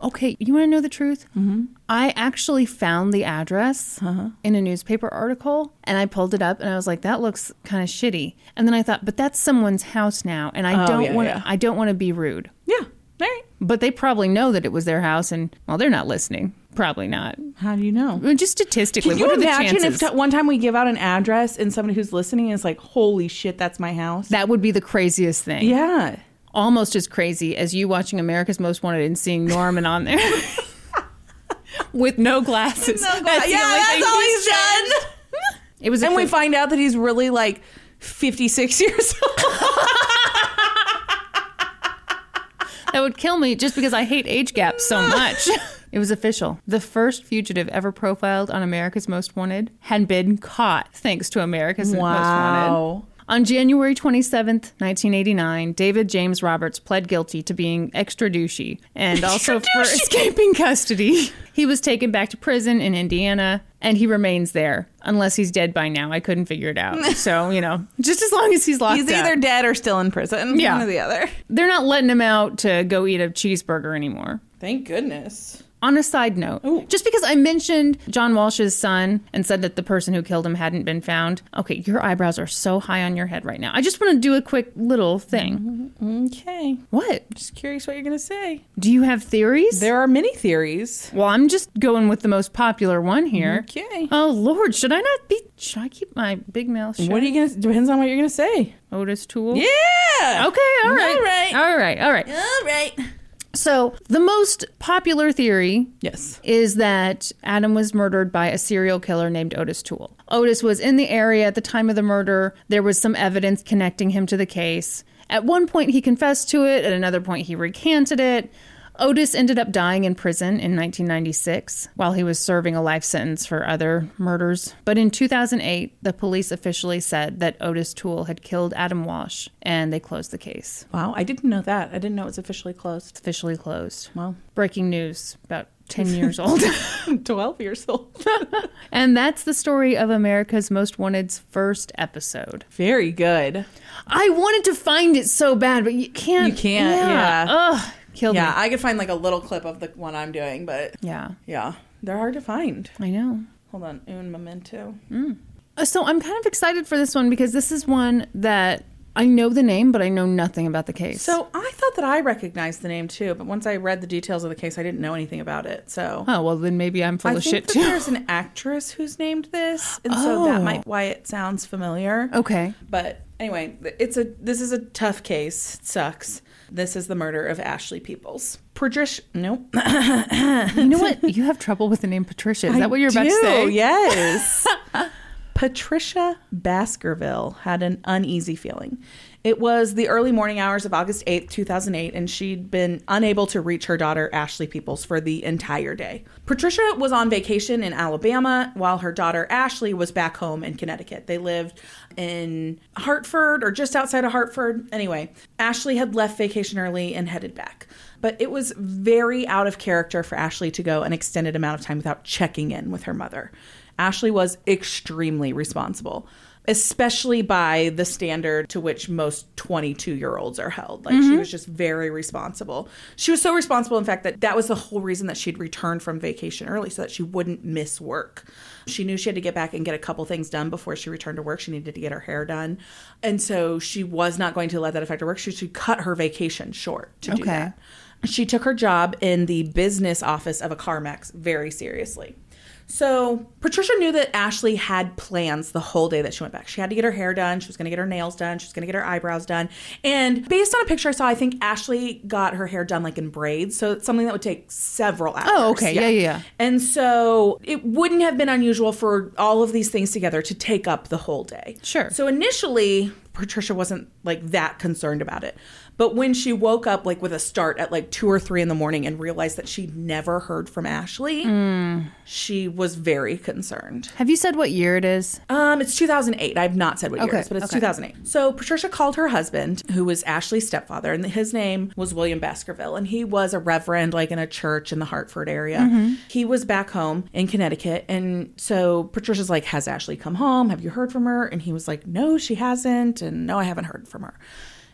Okay, you want to know the truth? Mm-hmm. I actually found the address in a newspaper article and I pulled it up and I was like, that looks kind of shitty. And then I thought, but that's someone's house now, and I Oh, don't yeah, want yeah. I don't want to be rude. Yeah. All right. But they probably know that it was their house, and well, they're not listening. Probably not. How do you know? I mean, Just statistically, Can you what are the imagine chances? if t- one time we give out an address and somebody who's listening is like, "Holy shit, that's my house." that would be the craziest thing. yeah. Almost as crazy as you watching America's Most Wanted and seeing Norman on there with no glasses. No, That's the yeah, only that's thing all he's he's done. It was, a And we cra- find out that he's really like 56 years old. that would kill me just because I hate age gaps so much. It was official. The first fugitive ever profiled on America's Most Wanted had been caught thanks to America's Most Wanted. Wow. On January 27th, 1989, David James Roberts pled guilty to being extra douchey and also for escaping custody. He was taken back to prison in Indiana and he remains there unless he's dead by now. I couldn't figure it out. So, you know, just as long as he's locked He's up. either dead or still in prison. Yeah. One or the other. They're not letting him out to go eat a cheeseburger anymore. Thank goodness. On a side note, Ooh. just because I mentioned John Walsh's son and said that the person who killed him hadn't been found, okay, your eyebrows are so high on your head right now. I just want to do a quick little thing. Mm-hmm. Okay. What? Just curious what you're going to say. Do you have theories? There are many theories. well, I'm just going with the most popular one here. Okay. Oh Lord, should I not be? Should I keep my big mouth shut? What are you going to depends on what you're going to say. Otis Toole? Yeah. Okay. All right. All right. All right. All right. All right. So the most popular theory Yes. is that Adam was murdered by a serial killer named Otis Toole. Otis was in the area at the time of the murder. There was some evidence connecting him to the case. At one point, he confessed to it. At another point, he recanted it. Otis ended up dying in prison in 1996 while he was serving a life sentence for other murders. But in 2008, the police officially said that Otis Toole had killed Adam Walsh and they closed the case. Wow, I didn't know that. I didn't know it was officially closed. Officially closed. Wow. Breaking news about 10 years old. 12 years old. and that's the story of America's Most Wanted's first episode. Very good. I wanted to find it so bad, but you can't. You can't, yeah. Ugh, killed Yeah, me. I could find like a little clip of the one I'm doing, but Yeah, yeah, they're hard to find. I know. Hold on, un momento. Uh, So I'm kind of excited for this one because this is one that I know the name, but I know nothing about the case. So I thought that I recognized the name too, but once I read the details of the case, I didn't know anything about it. So oh well, then maybe I'm full I of shit too. there's an actress who's named this, and so that Oh. might why it sounds familiar. Okay. But anyway, it's a this is a tough case. It sucks. This is the murder of Ashley Peoples. Patricia, nope. You know what? You have trouble with the name Patricia. Is that what you're about to do, say? Yes. Patricia Baskerville had an uneasy feeling. It was the early morning hours of August 8th, 2008, and she'd been unable to reach her daughter, Ashley Peoples, for the entire day. Patricia was on vacation in Alabama while her daughter, Ashley, was back home in Connecticut. They lived in Hartford or just outside of Hartford. Anyway, Ashley had left vacation early and headed back. But it was very out of character for Ashley to go an extended amount of time without checking in with her mother. Ashley was extremely responsible, especially by the standard to which most 22 year olds are held. Like, she mm-hmm. was just very responsible. She was so responsible, in fact, that that was the whole reason that she'd returned from vacation early so that she wouldn't miss work. She knew she had to get back and get a couple things done before she returned to work. She needed to get her hair done. And so she was not going to let that affect her work. She should cut her vacation short to do that. She took her job in the business office of a CarMax very seriously. So Patricia knew that Ashley had plans the whole day that she went back. She had to get her hair done. She was going to get her nails done. She was going to get her eyebrows done. And based on a picture I saw, I think Ashley got her hair done like in braids. So it's something that would take several hours. Oh, okay. Yeah, yeah, yeah. And so it wouldn't have been unusual for all of these things together to take up the whole day. Sure. So initially, Patricia wasn't like that concerned about it. But when she woke up like with a start at like two or three in the morning and realized that she'd never heard from Ashley, Mm. she was very concerned. Have you said what year it is? Um, it's 2008. I've not said what year it is, but it's okay. 2008. So Patricia called her husband, who was Ashley's stepfather, and his name was William Baskerville, and he was a reverend, like in a church in the Hartford area. Mm-hmm. He was back home in Connecticut, and so Patricia's like, "Has Ashley come home? Have you heard from her?" And he was like, "No, she hasn't, and no, I haven't heard from her."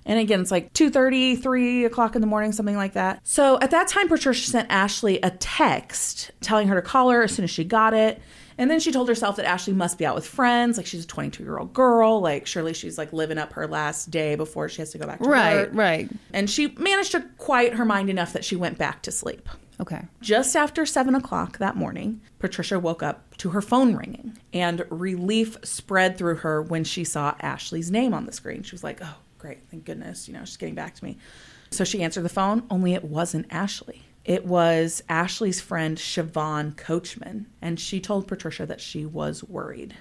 And again, it's like 2.30, 3 o'clock in the morning, something like that. So at that time, Patricia sent Ashley a text telling her to call her as soon as she got it. And then she told herself that Ashley must be out with friends. Like she's a 22 year old girl. Like surely she's like living up her last day before she has to go back to Right, work. right. Right. And she managed to quiet her mind enough that she went back to sleep. Okay. Just after seven o'clock that morning, Patricia woke up to her phone ringing, and relief spread through her when she saw Ashley's name on the screen. She was like, Oh, great, thank goodness, you know, she's getting back to me. So she answered the phone, only it wasn't Ashley. It was Ashley's friend, Siobhan Coachman, and she told Patricia that she was worried.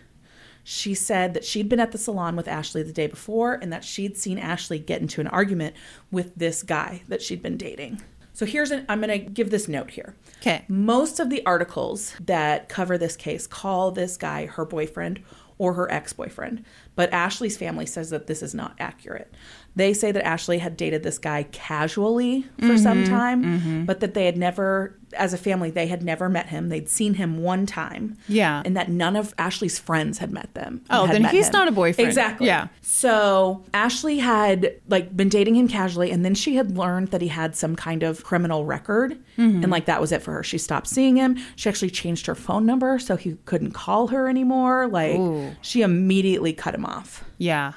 She said that she'd been at the salon with Ashley the day before and that she'd seen Ashley get into an argument with this guy that she'd been dating. So here's an I'm going to give this note here. Okay. Most of the articles that cover this case call this guy her boyfriend or her ex boyfriend, but Ashley's family says that this is not accurate. They say that Ashley had dated this guy casually for some time, but that they had never, as a family, they had never met him. They'd seen him one time. Yeah. And that none of Ashley's friends had met them. Oh, then he's him. not a boyfriend. Exactly. Yeah. So Ashley had like been dating him casually, and then she had learned that he had some kind of criminal record, Mm-hmm. and like that was it for her. She stopped seeing him. She actually changed her phone number so he couldn't call her anymore. Like Ooh. she immediately cut him off. Yeah.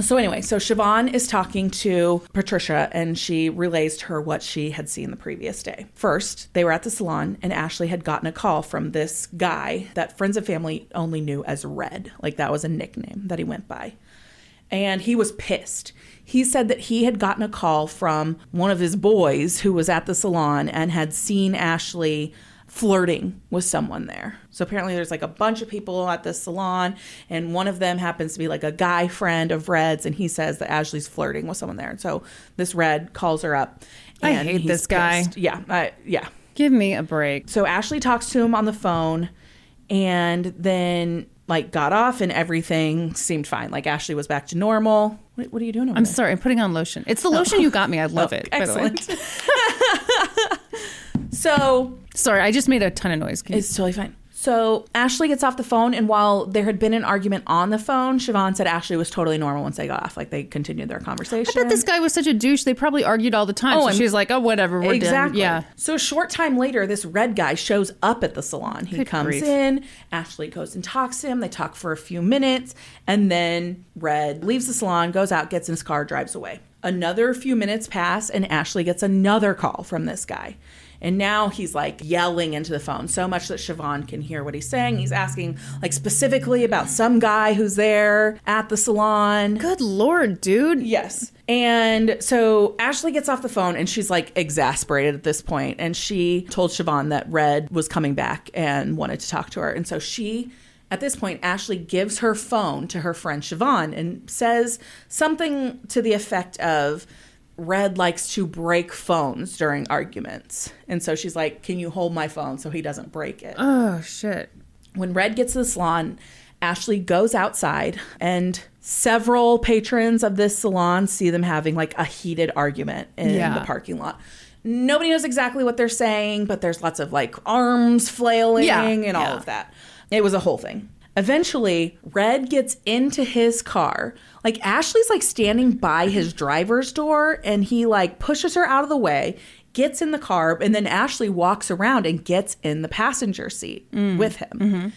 So anyway, so Siobhan is talking to Patricia and she relays to her what she had seen the previous day. First, they were at the salon and Ashley had gotten a call from this guy that friends and family only knew as Red. Like that was a nickname that he went by. And he was pissed. He said that he had gotten a call from one of his boys who was at the salon and had seen Ashley flirting with someone there. So apparently there's like a bunch of people at this salon and one of them happens to be like a guy friend of Red's and he says that Ashley's flirting with someone there. And so this Red calls her up I and hate this guy. Yeah, I, yeah. Give me a break. So Ashley talks to him on the phone and then like got off and everything seemed fine. Like Ashley was back to normal. What, what are you doing over I'm there? sorry, I'm putting on lotion. It's the oh. lotion you got me. I love oh, it. by the way. Oh, Excellent. so Sorry, I just made a ton of noise. Can you- it's totally fine. So Ashley gets off the phone, and while there had been an argument on the phone, Siobhan said Ashley was totally normal once they got off. Like they continued their conversation. I bet this guy was such a douche. They probably argued all the time. Oh, so and- she's like, oh, whatever. We're exactly. done. Yeah. So a short time later, this red guy shows up at the salon. He Good comes grief. in. Ashley goes and talks to him. They talk for a few minutes, and then Red leaves the salon, goes out, gets in his car, drives away. Another few minutes pass, and Ashley gets another call from this guy. And now he's like yelling into the phone so much that Siobhan can hear what he's saying. He's asking like specifically about some guy who's there at the salon. Good lord, dude. Yes. And so Ashley gets off the phone and she's like exasperated at this point. And she told Siobhan that Red was coming back and wanted to talk to her. And so she, at this point, Ashley gives her phone to her friend Siobhan and says something to the effect of, Red likes to break phones during arguments. And so she's like, Can you hold my phone so he doesn't break it? Oh shit. When Red gets to the salon, Ashley goes outside, and several patrons of this salon see them having like a heated argument in Yeah. the parking lot. Nobody knows exactly what they're saying, but there's lots of like arms flailing Yeah, and all of that. It was a whole thing. Eventually, Red gets into his car. Like Ashley's like standing by his driver's door and he like pushes her out of the way, gets in the car, and then Ashley walks around and gets in the passenger seat Mm. with him. Mm-hmm.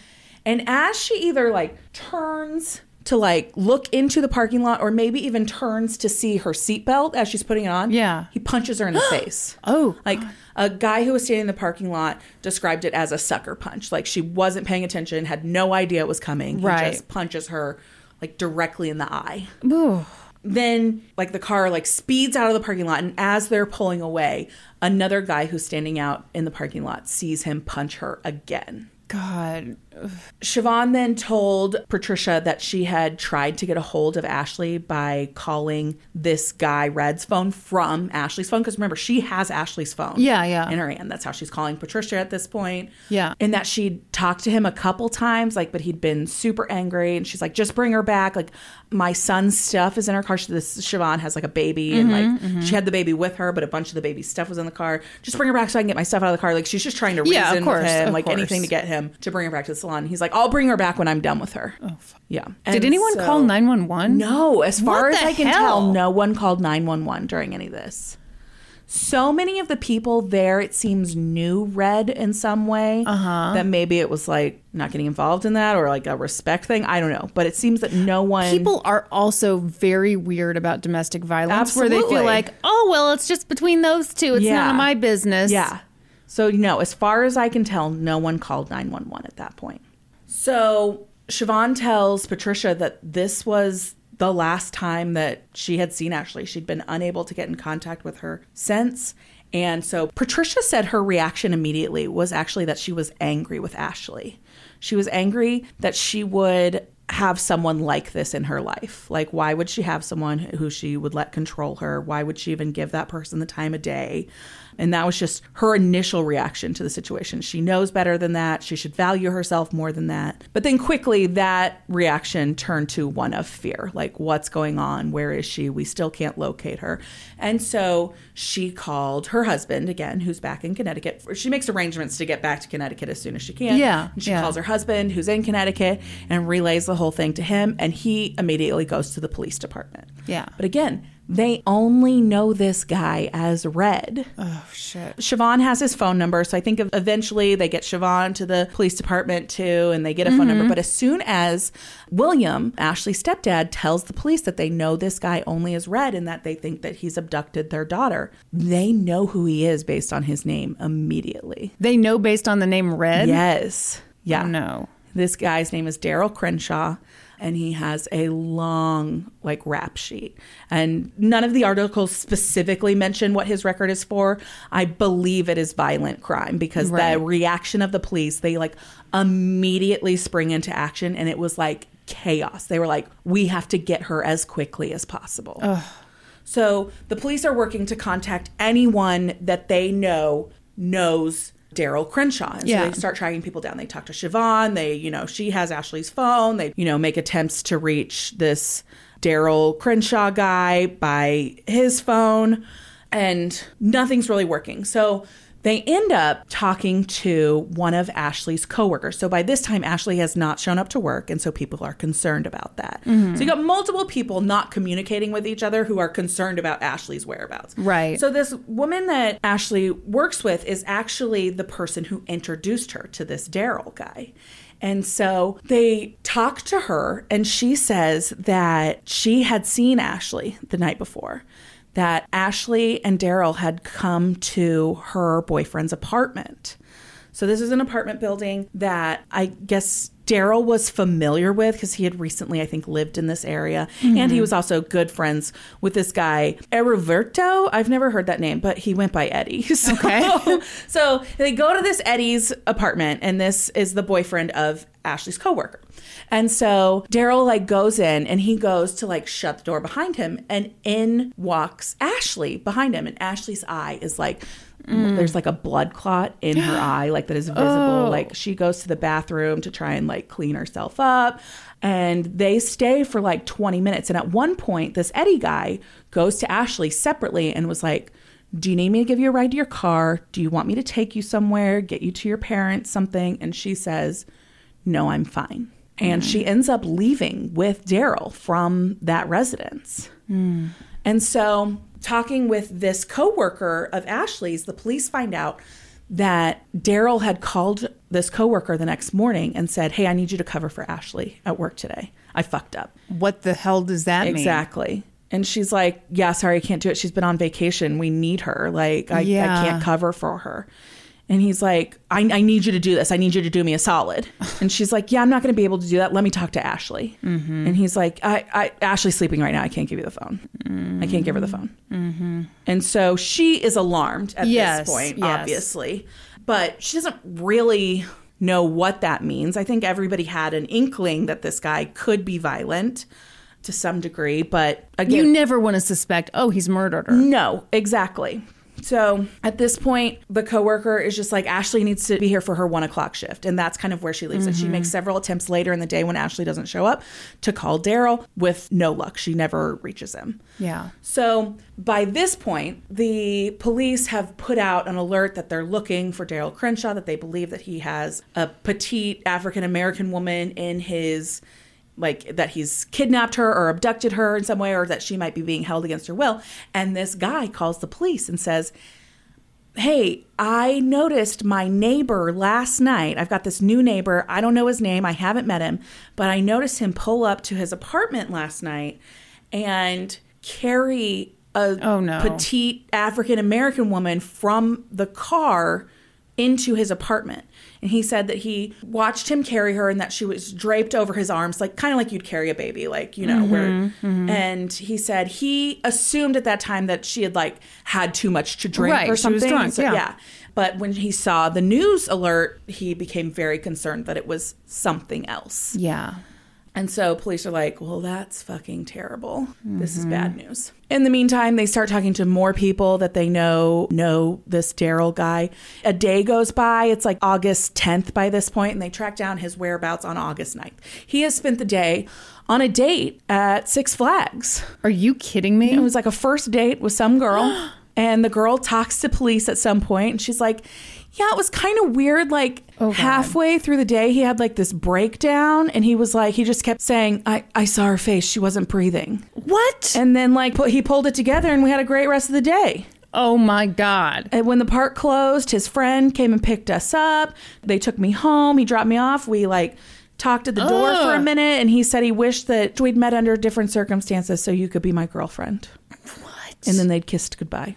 And as she either like turns to like look into the parking lot or maybe even turns to see her seatbelt as she's putting it on, Yeah. he punches her in the face. Oh, Like a guy who was standing in the parking lot described it as a sucker punch. Like she wasn't paying attention, had no idea it was coming. He Right. just punches her like directly in the eye. Ooh. Then like the car like speeds out of the parking lot and as they're pulling away, another guy who's standing out in the parking lot sees him punch her again. God. Siobhan then told Patricia that she had tried to get a hold of Ashley by calling this guy Red's phone from Ashley's phone. Because remember, she has Ashley's phone. Yeah, yeah. In her hand. That's how she's calling Patricia at this point. Yeah. And that she'd talked to him a couple times, like, but he'd been super angry. And she's like, just bring her back. Like, my son's stuff is in her car. She, this Siobhan has like a baby and Mm-hmm, like she had the baby with her, but a bunch of the baby's stuff was in the car. Just bring her back so I can get my stuff out of the car. Like, she's just trying to reason Yeah, of course, with him, like anything to get him to bring her back to the salon. He's like, I'll bring her back when I'm done with her. Oh, yeah. Did anyone so- call 911? No, as far What as I can hell? tell, no one called 911 during any of this. So many of the people there, it seems, knew Red in some way. Uh-huh. That maybe it was like not getting involved in that or like a respect thing. I don't know. But it seems that no one. People are also very weird about domestic violence Absolutely. where they feel like, oh, well, it's just between those two. It's Yeah. none of my business. Yeah. So, no, as far as I can tell, no one called 911 at that point. So, Siobhan tells Patricia that this was the last time that she had seen Ashley. She'd been unable to get in contact with her since. And so Patricia said her reaction immediately was actually that she was angry with Ashley. She was angry that she would have someone like this in her life. Like, why would she have someone who she would let control her? Why would she even give that person the time of day? And that was just her initial reaction to the situation. She knows better than that. She should value herself more than that. But then quickly, that reaction turned to one of fear like, what's going on? Where is she? We still can't locate her. And so she called her husband again, who's back in Connecticut. She makes arrangements to get back to Connecticut as soon as she can. Yeah, And she yeah. calls her husband, who's in Connecticut, and relays the whole thing to him. And he immediately goes to the police department. Yeah. But again, they only know this guy as Red. Oh, shit. Siobhan has his phone number, so I think of- eventually they get Siobhan to the police department too, and they get a phone number. Mm-hmm. But as soon as William, Ashley's stepdad, tells the police that they know this guy only as Red and that they think that he's abducted their daughter, they know who he is based on his name immediately. They know based on the name Red? Yes. Yeah. Oh, no. This guy's name is Darryl Crenshaw, and he has a long, like, rap sheet. And none of the articles specifically mention what his record is for. I believe it is violent crime because Right. the reaction of the police, they like immediately spring into action, and it was like chaos. They were like, we have to get her as quickly as possible. So the police are working to contact anyone that they know knows Darryl Crenshaw. And Yeah. so they start tracking people down. They talk to Siobhan. They, you know, she has Ashley's phone. They, you know, make attempts to reach this Darryl Crenshaw guy by his phone, and nothing's really working. So they end up talking to one of Ashley's coworkers. So by this time, Ashley has not shown up to work, and so people are concerned about that. So you got multiple people not communicating with each other who are concerned about Ashley's whereabouts. Right. So this woman that Ashley works with is actually the person who introduced her to this Darryl guy. And so they talk to her, and she says that she had seen Ashley the night before, that Ashley and Darryl had come to her boyfriend's apartment. So this is an apartment building that I guess Darryl was familiar with because he had recently, I think, lived in this area. And he mm-hmm. was also good friends with this guy, Eriverto. I've never heard that name, but he went by Eddie. So, Okay. so they go to this Eddie's apartment, and this is the boyfriend of Ashley's coworker. And so Darryl like goes in and he goes to like shut the door behind him, and in walks Ashley behind him, and Ashley's eye is like mm. there's like a blood clot in her eye, like that is visible. Oh. Like she goes to the bathroom to try and like clean herself up. And they stay for like 20 minutes. And at one point, this Eddie guy goes to Ashley separately and was like, Do you need me to give you a ride to your car? Do you want me to take you somewhere, get you to your parents, something? And she says, No, I'm fine. And she mm. ends up leaving with Darryl from that residence. Mm. And so, talking with this coworker of Ashley's, the police find out that Darryl had called this coworker the next morning and said, "Hey, I need you to cover for Ashley at work today. I fucked up." What the hell does that mean? Exactly. And she's like, "Yeah, sorry, I can't do it. She's been on vacation. We need her. Like, I, Yeah. I can't cover for her." And he's like, I, I need you to do this. I need you to do me a solid. And she's like, Yeah, I'm not going to be able to do that. Let me talk to Ashley. Mm-hmm. And he's like, I, I, Ashley's sleeping right now. I can't give you the phone. I can't give her the phone. And so she is alarmed at Mm-hmm. Yes, this point, yes. obviously. But she doesn't really know what that means. I think everybody had an inkling that this guy could be violent to some degree. But again, You never want to suspect, oh, he's murdered her. no, exactly. So at this point, the coworker is just like, Ashley needs to be here for her one o'clock shift. And that's kind of where she leaves it. She mm-hmm. makes several attempts later in the day when Ashley doesn't show up to call Darryl with no luck. She never reaches him. Yeah. So by this point, the police have put out an alert that they're looking for Darryl Crenshaw, that they believe that he has a petite African American woman in his like that he's kidnapped her or abducted her in some way or that she might be being held against her will. And this guy calls the police and says, Hey, I noticed my neighbor last night. I've got this new neighbor. I don't know his name. I haven't met him, but I noticed him pull up to his apartment last night and carry a Oh, no. petite African American woman from the car into his apartment. And he said that he watched him carry her and that she was draped over his arms, like kind of like you'd carry a baby, like, you know, where. Mm-hmm, And he said he assumed at that time that she had like had too much to drink Right, or she was something. drunk, So, yeah. But when he saw the news alert, he became very concerned that it was something else. Yeah. And so police are like, well, that's fucking terrible. This is Mm-hmm. bad news. In the meantime, they start talking to more people that they know know this Darryl guy. A day goes by. It's like August 10th by this point, and they track down his whereabouts on August 9th. He has spent the day on a date at Six Flags. Are you kidding me? It was like a first date with some girl, and the girl talks to police at some point, and she's like, "Yeah, it was kind of weird. Like Oh, halfway through the day, he had like this breakdown, and he was like, he just kept saying, "I I saw her face. She wasn't breathing." what? And then like he pulled it together, and we had a great rest of the day. oh my God. And when the park closed, his friend came and picked us up. They took me home. He dropped me off. We like talked at the door for a minute, and he said he wished that we'd met under different circumstances so you could be my girlfriend. What? And then they'd kissed goodbye.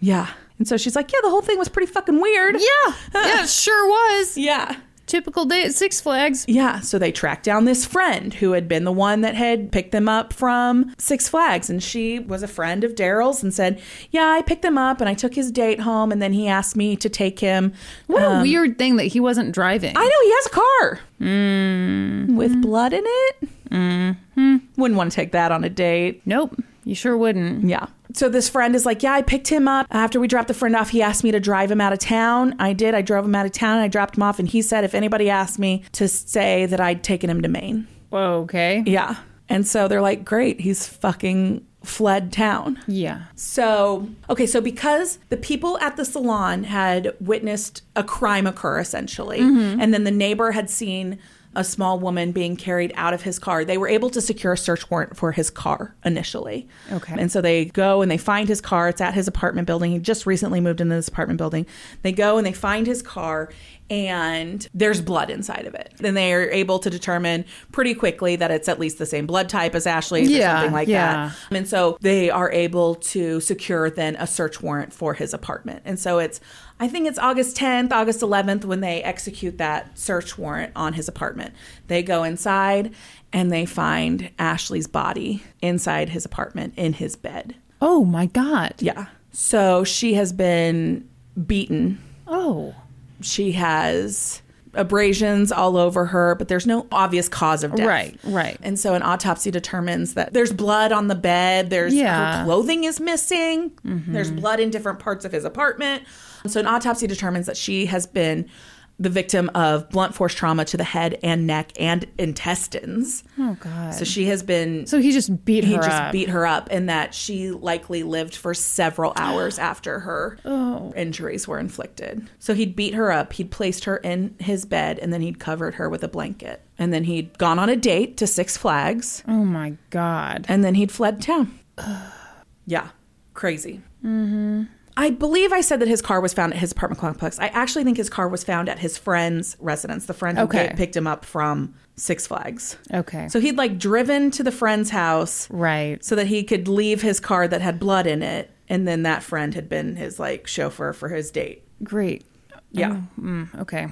Yeah. And so she's like, yeah, the whole thing was pretty fucking weird. yeah. Yeah, it sure was. Yeah. Typical day at Six Flags. Yeah. So they tracked down this friend who had been the one that had picked them up from Six Flags. And she was a friend of Darryl's and said, yeah, I picked them up and I took his date home. And then he asked me to take him. What um, a weird thing that he wasn't driving. I know he has a car with blood in it. Mm-hmm. Wouldn't want to take that on a date. nope. You sure wouldn't. Yeah. So this friend is like, Yeah, I picked him up. After we dropped the friend off, he asked me to drive him out of town. I did. I drove him out of town and I dropped him off. And he said, If anybody asked me to say that I'd taken him to Maine. Whoa, okay. Yeah. And so they're like, Great. He's fucking fled town. Yeah. So, okay, so because the people at the salon had witnessed a crime occur essentially, mm-hmm. and then the neighbor had seen a small woman being carried out of his car, they were able to secure a search warrant for his car initially. Okay. And so they go and they find his car. It's at his apartment building. He just recently moved into this apartment building. They go and they find his car and there's blood inside of it. Then they are able to determine pretty quickly that it's at least the same blood type as Ashley's or Yeah, something like yeah. that. And so they are able to secure then a search warrant for his apartment. And so it's, I think it's August 10th, August 11th when they execute that search warrant on his apartment. They go inside and they find Ashley's body inside his apartment in his bed. Oh my God. Yeah. So she has been beaten. Oh. She has abrasions all over her, but there's no obvious cause of death. Right, right. And so an autopsy determines that there's blood on the bed, there's Yeah. her clothing is missing, mm-hmm. there's blood in different parts of his apartment. So an autopsy determines that she has been the victim of blunt force trauma to the head and neck and intestines. Oh God. So she has been So he just beat her up. he her just up. beat her up and that she likely lived for several hours after her Oh. injuries were inflicted. So he'd beat her up, he'd placed her in his bed, and then he'd covered her with a blanket. And then he'd gone on a date to Six Flags, oh my God. and then he'd fled town. yeah, crazy. Mm-hmm. I believe I said that his car was found at his apartment complex. I actually think his car was found at his friend's residence, the friend who Okay. picked him up from Six Flags. Okay. So he'd like driven to the friend's house right. so that he could leave his car that had blood in it and then that friend had been his like chauffeur for his date Great. yeah Mm, okay.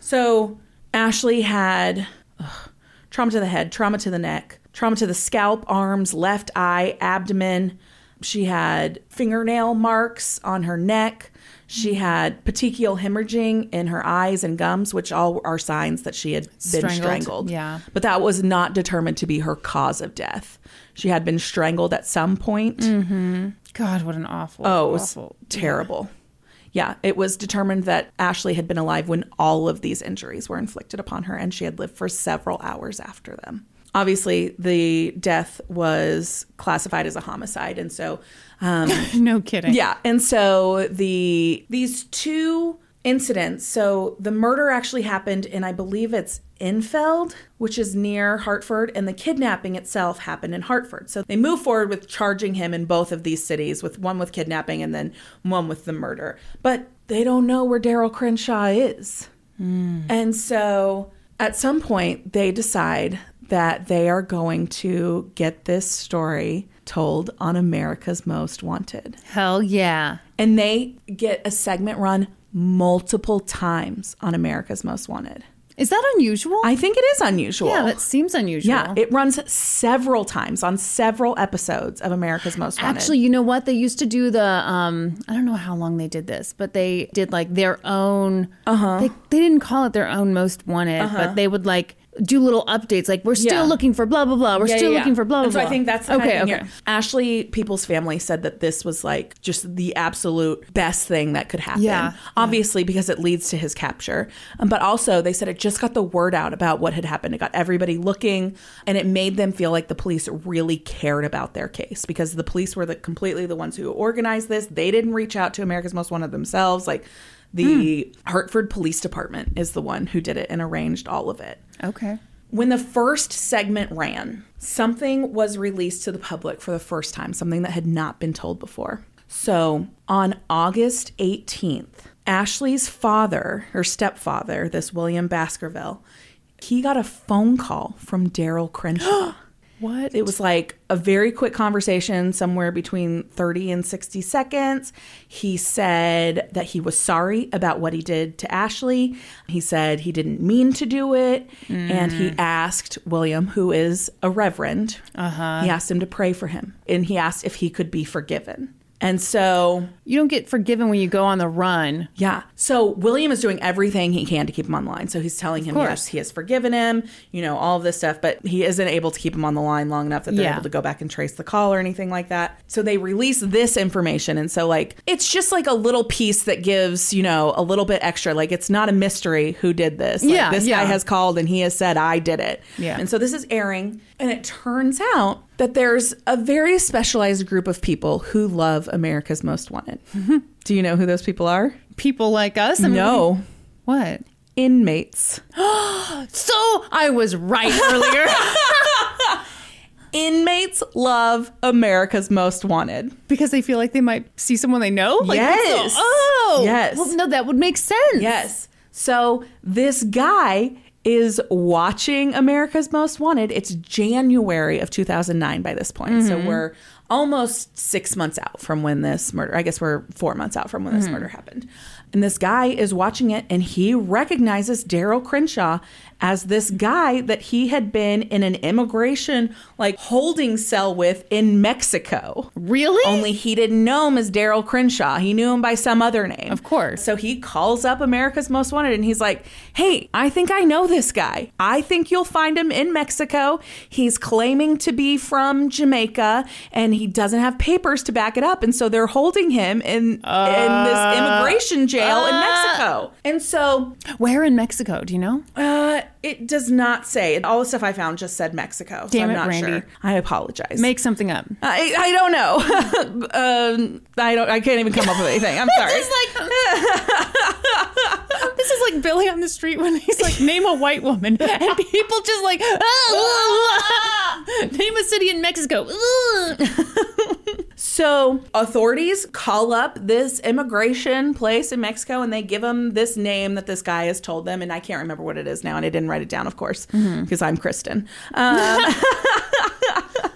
so ashley had ugh, trauma to the head trauma to the neck trauma to the scalp arms left eye abdomen she had fingernail marks on her neck she hmm. had petechial hemorrhaging in her eyes and gums which all are signs that she had been Strangled, strangled yeah. but that was not determined to be her cause of death she had been strangled at some point mm-hmm. God, what an awful. Oh, it was awful. terrible. Yeah, it was determined that Ashley had been alive when all of these injuries were inflicted upon her, and she had lived for several hours after them. Obviously, the death was classified as a homicide, and so, um, No kidding. yeah, and so the these two incidents. So the murder actually happened in, I believe it's Infeld, which is near Hartford, and the kidnapping itself happened in Hartford. So they move forward with charging him in both of these cities, with one with kidnapping and then one with the murder. But they don't know where Darryl Crenshaw is. And so at some point, they decide that they are going to get this story told on America's Most Wanted. Hell yeah. And they get a segment run multiple times on America's Most Wanted. Is that unusual? I think it is unusual. yeah, that seems unusual. yeah, it runs several times on several episodes of America's Most Wanted. Actually, you know what? They used to do the um I don't know how long they did this, but they did like their own uh-huh. they they didn't call it their own most wanted, but they would like do little updates like we're still. Yeah. looking for blah blah blah. We're Yeah, still yeah, looking for blah blah And so blah. I think that's the okay. kind of thing okay. here. Ashley Peoples' family said that this was like just the absolute best thing that could happen. Yeah, Obviously, because it leads to his capture. Um, but also, they said it just got the word out about what had happened. It got everybody looking, and it made them feel like the police really cared about their case because the police were the completely the ones who organized this. They didn't reach out to America's Most Wanted themselves. Like the hmm. Hartford Police Department is the one who did it and arranged all of it. Okay. When the first segment ran, something was released to the public for the first time, something that had not been told before. So on August 18th, Ashley's father, her stepfather, this William Baskerville, he got a phone call from Darryl Crenshaw. What? It was like a very quick conversation, somewhere between 30 and 60 seconds. He said that he was sorry about what he did to Ashley. He said he didn't mean to do it. And he asked William, who is a reverend, uh-huh. he asked him to pray for him. And he asked if he could be forgiven. And so You don't get forgiven when you go on the run. Yeah. So William is doing everything he can to keep him on the line. So he's telling him, yes, he has forgiven him, you know, all of this stuff, but he isn't able to keep him on the line long enough that they're Yeah. able to go back and trace the call or anything like that. So they release this information. And so, like, it's just like a little piece that gives, you know, a little bit extra. Like, it's not a mystery who did this. Like, Yeah, This yeah. guy has called and he has said, I did it. Yeah. And so this is airing. And it turns out that there's a very specialized group of people who love America's Most Wanted. Mm-hmm. Do you know who those people are? People like us. I mean, No. What? Inmates. So I was right earlier. Inmates love America's Most Wanted. because they feel like they might see someone they know. Like, Yes. so- oh. Yes. Well, no, that would make sense. Yes. So this guy is watching America's Most Wanted. It's January of 2009 by this point. So mm-hmm. we're almost six months out from when this murder, I guess we're four months out from when this mm-hmm. murder happened. And this guy is watching it and he recognizes Darryl Crenshaw as this guy that he had been in an immigration like holding cell with in Mexico. Really? Only he didn't know him as Darryl Crenshaw. He knew him by some other name. Of course. So he calls up America's Most Wanted and he's like, Hey, I think I know this guy. I think you'll find him in Mexico. He's claiming to be from Jamaica and he doesn't have papers to back it up. And so they're holding him in, in this immigration jail in Mexico. And so Where in Mexico? Do you know? uh, it does not say. All the stuff I found just said Mexico. so Damn I'm it, not Randy. sure. I apologize. Make something up. I, I don't know. um, I don't. I can't even come up with anything. I'm sorry. Like this is like Billy on the street when he's like, name a white woman, and people just like, "Ah, name a city in Mexico. Ugh." So authorities call up this immigration place in Mexico and they give them this name that this guy has told them, and I can't remember what it is now, and I didn't write it down, of course, because I'm Kristin. Um,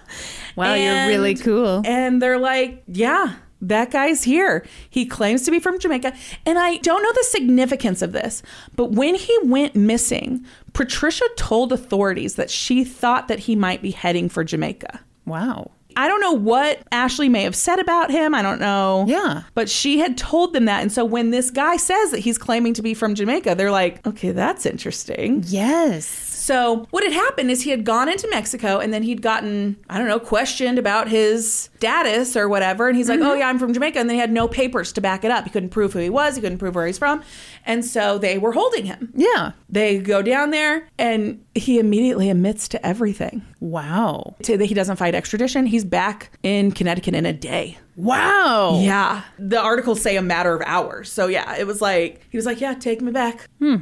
Wow, you're really cool. And they're like, yeah, that guy's here. He claims to be from Jamaica. And I don't know the significance of this, but when he went missing, Patricia told authorities that she thought that he might be heading for Jamaica. Wow. I don't know what Ashley may have said about him. I don't know. Yeah. But she had told them that. And so when this guy says that he's claiming to be from Jamaica, they're like, okay, that's interesting. Yes. So what had happened is he had gone into Mexico and then he'd gotten, I don't know, questioned about his status or whatever. And he's like, oh yeah, I'm from Jamaica. And then he had no papers to back it up. He couldn't prove who he was. He couldn't prove where he's from. And so they were holding him. Yeah. They go down there and he immediately admits to everything. Wow. To that he doesn't fight extradition. He's back in Connecticut in a day. Wow. Yeah. The articles say a matter of hours. So yeah, it was like, he was like, yeah, take me back. Hmm.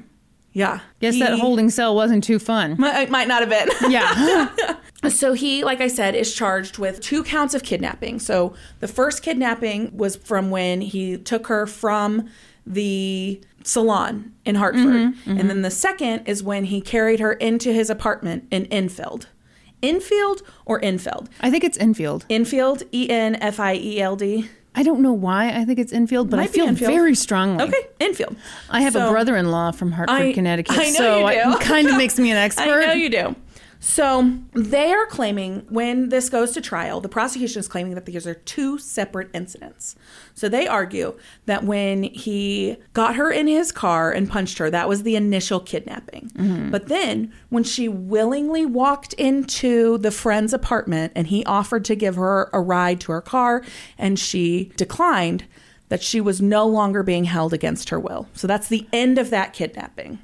Yeah. Guess He- that holding cell wasn't too fun. might, uh, might not have been. Yeah. So he, like I said, is charged with two counts of kidnapping. So the first kidnapping was from when he took her from the salon in Hartford. Mm-hmm, and mm-hmm. then the second is when he carried her into his apartment in Enfield. Enfield or Enfield? I think it's infield. Enfield, E N F I E L D. I don't know why I think it's infield, but I Might be feel infield. very strongly. Okay, Enfield. I have a brother-in-law from Hartford, I- Connecticut, I so it kind of makes me an expert. I know you do. So they are claiming when this goes to trial, the prosecution is claiming that these are two separate incidents. So they argue that when he got her in his car and punched her, that was the initial kidnapping. Mm-hmm. But then when she willingly walked into the friend's apartment and he offered to give her a ride to her car and she declined, that she was no longer being held against her will. So that's the end of that kidnapping.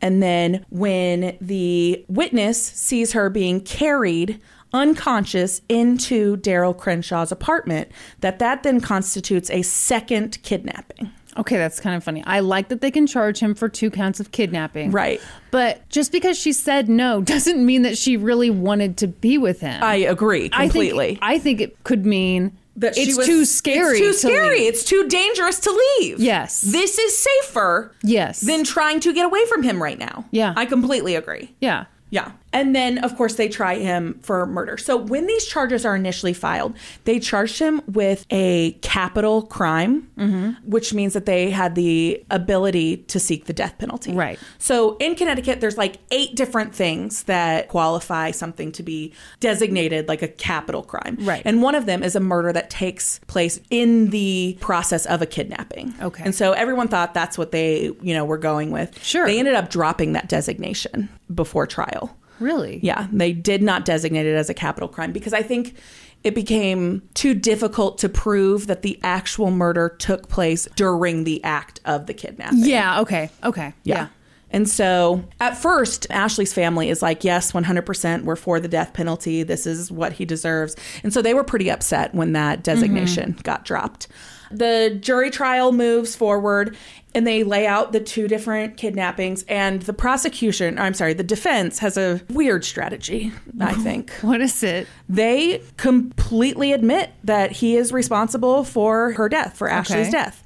And then when the witness sees her being carried unconscious into Darryl Crenshaw's apartment, that that then constitutes a second kidnapping. Okay, that's kind of funny. I like that they can charge him for two counts of kidnapping. Right. But just because she said no doesn't mean that she really wanted to be with him. I agree I think- completely. I think, it could mean that it's was- too scary. It's too to scary. It's too dangerous to leave. Yes. This is safer Yes. than trying to get away from him right now. Yeah. I completely agree. Yeah. Yeah. And then, of course, they try him for murder. So when these charges are initially filed, they charged him with a capital crime, Mm-hmm. which means that they had the ability to seek the death penalty. Right. So in Connecticut, there's like eight different things that qualify something to be designated like a capital crime. Right. And one of them is a murder that takes place in the process of a kidnapping. Okay. And so everyone thought that's what they, you know, were going with. Sure. They ended up dropping that designation before trial. Really? Yeah, they did not designate it as a capital crime because I think it became too difficult to prove that the actual murder took place during the act of the kidnapping. Yeah. Okay. Okay. Yeah. And so at first, Ashley's family is like, yes, 100%, we're for the death penalty. This is what he deserves. And so they were pretty upset when that designation mm-hmm. got dropped. The jury trial moves forward and they lay out the two different kidnappings. And the prosecution, I'm sorry, the defense has a weird strategy, I think. What is it? They completely admit that he is responsible for her death, for Ashley's Okay. death.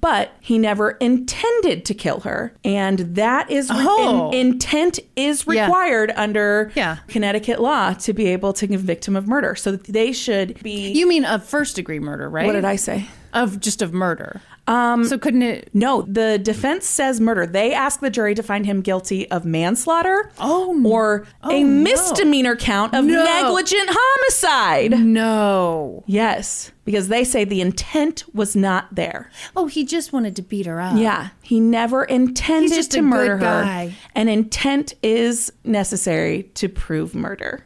But he never intended to kill her. And that is re- Oh. in- intent is Yeah. required under Yeah. Connecticut law to be able to convict him of murder. So they should be You mean of first degree murder, right? What did I say? Of just of murder. Um. So couldn't it? No, the defense says murder. They ask the jury to find him guilty of manslaughter Oh, or a no. misdemeanor count of No. negligent homicide. No. Yes, because they say the intent was not there. Oh, he just wanted to beat her up. Yeah, he never intended to a murder her. And intent is necessary to prove murder.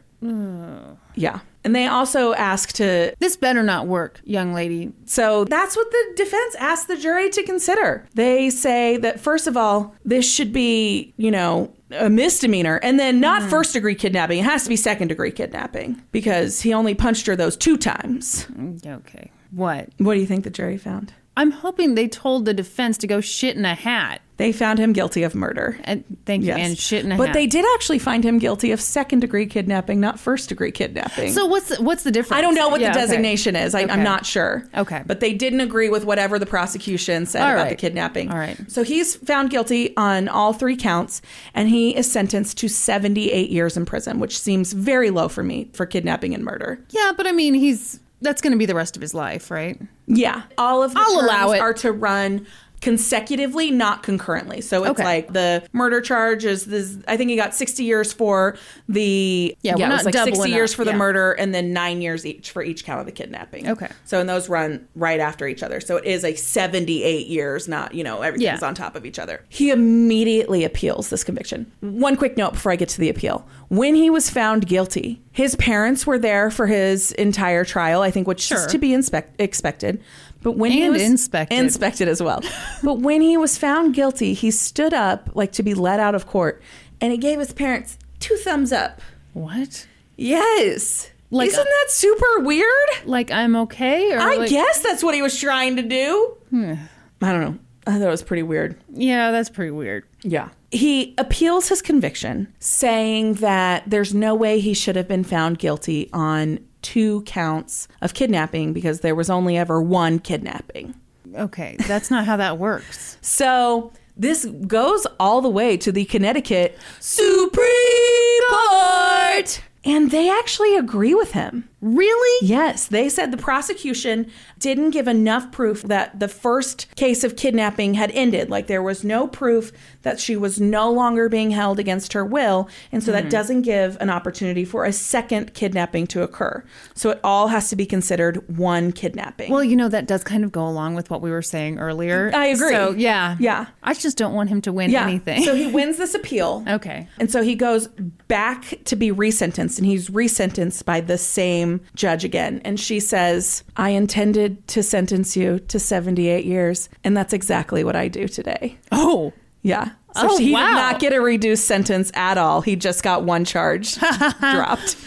Yeah. And they also ask to This better not work, young lady. so that's what the defense asked the jury to consider. They say that first of all, this should be, you know, a misdemeanor and then not mm-hmm. first degree kidnapping. It has to be second degree kidnapping because he only punched her those two times. Mm, okay. What? What do you think the jury found? I'm hoping they told the defense to go shit in a hat. They found him guilty of murder. And thank you, Yes. and shit in a but hat. they did actually find him guilty of second degree kidnapping, not first degree kidnapping. So what's the, what's the difference? I don't know what Yeah, the okay. designation is. I, Okay. I'm not sure. Okay. But they didn't agree with whatever the prosecution said All about right. the kidnapping. All right. So he's found guilty on all three counts, and he is sentenced to 78 years in prison, which seems very low for me for kidnapping and murder. Yeah, but I mean, he's that's going to be the rest of his life, right? Yeah. All of the I'll terms allow it. are to run consecutively, not concurrently. So it's Okay. like the murder charge is this I think he got 60 years for the Yeah, it not like 60 years up, for the yeah. murder and then 9 years each for each count of the kidnapping. Okay. So and those run right after each other. So it is a 78 years, not, you know, everything's Yeah. on top of each other. He immediately appeals this conviction. One quick note before I get to the appeal. When he was found guilty, his parents were there for his entire trial, I think which Sure. is to be inspect- expected. But when he And was inspected. inspected as well. but when he was found guilty, he stood up like to be let out of court and he gave his parents two thumbs up. What? Yes. Like- Isn't uh, that super weird? Like I'm okay? Or I like, guess that's what he was trying to do. Hmm. I don't know. I thought it was pretty weird. Yeah, that's pretty weird. Yeah. He appeals his conviction, saying that there's no way he should have been found guilty on two counts of kidnapping because there was only ever one kidnapping. Okay, that's not how that works. So this goes all the way to the Connecticut Supreme Court. And they actually agree with him. Really? Yes, they said the prosecution didn't give enough proof that the first case of kidnapping had ended. Like there was no proof that she was no longer being held against her will. And so that mm-hmm. doesn't give an opportunity for a second kidnapping to occur. So it all has to be considered one kidnapping. Well, you know that does kind of go along with what we were saying earlier. I agree. So yeah, Yeah. I just don't want him to win yeah. anything. so he wins this appeal. okay. And so he goes back to be resentenced, and he's resentenced by the same judge again. And she says, I intended to sentence you to 78 years, and that's exactly what I do today. Oh, Yeah. So Oh, he wow. did not get a reduced sentence at all. He just got one charge dropped.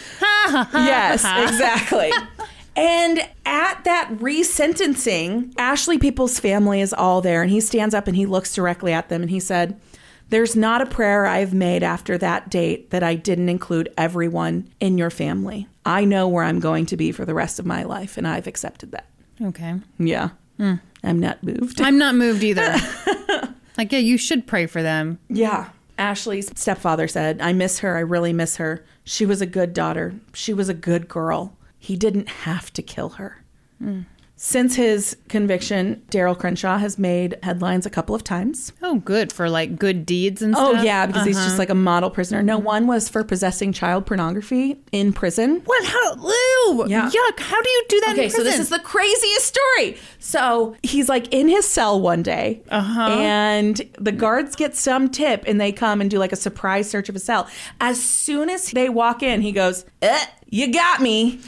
yes, exactly. And at that resentencing, Ashley Peoples' family is all there, and he stands up and he looks directly at them and he said, There's not a prayer I've made after that date that I didn't include everyone in your family. I know where I'm going to be for the rest of my life, and I've accepted that. okay. Yeah. Hmm. I'm not moved. I'm not moved either. like, yeah, you should pray for them. Yeah. Ashley's stepfather said, I miss her. I really miss her. She was a good daughter. She was a good girl. He didn't have to kill her. Hmm. Since his conviction, Darryl Crenshaw has made headlines a couple of times. Oh, good for like good deeds and stuff. Oh, yeah, because he's Uh-huh. just like a model prisoner. No, one was for possessing child pornography in prison. What? How? Ew! Yeah. Yuck! How do you do that? Okay, in so this is the craziest story. So he's like in his cell one day, Uh-huh. and the guards get some tip, and they come and do like a surprise search of his cell. As soon as they walk in, he goes, eh, "You got me."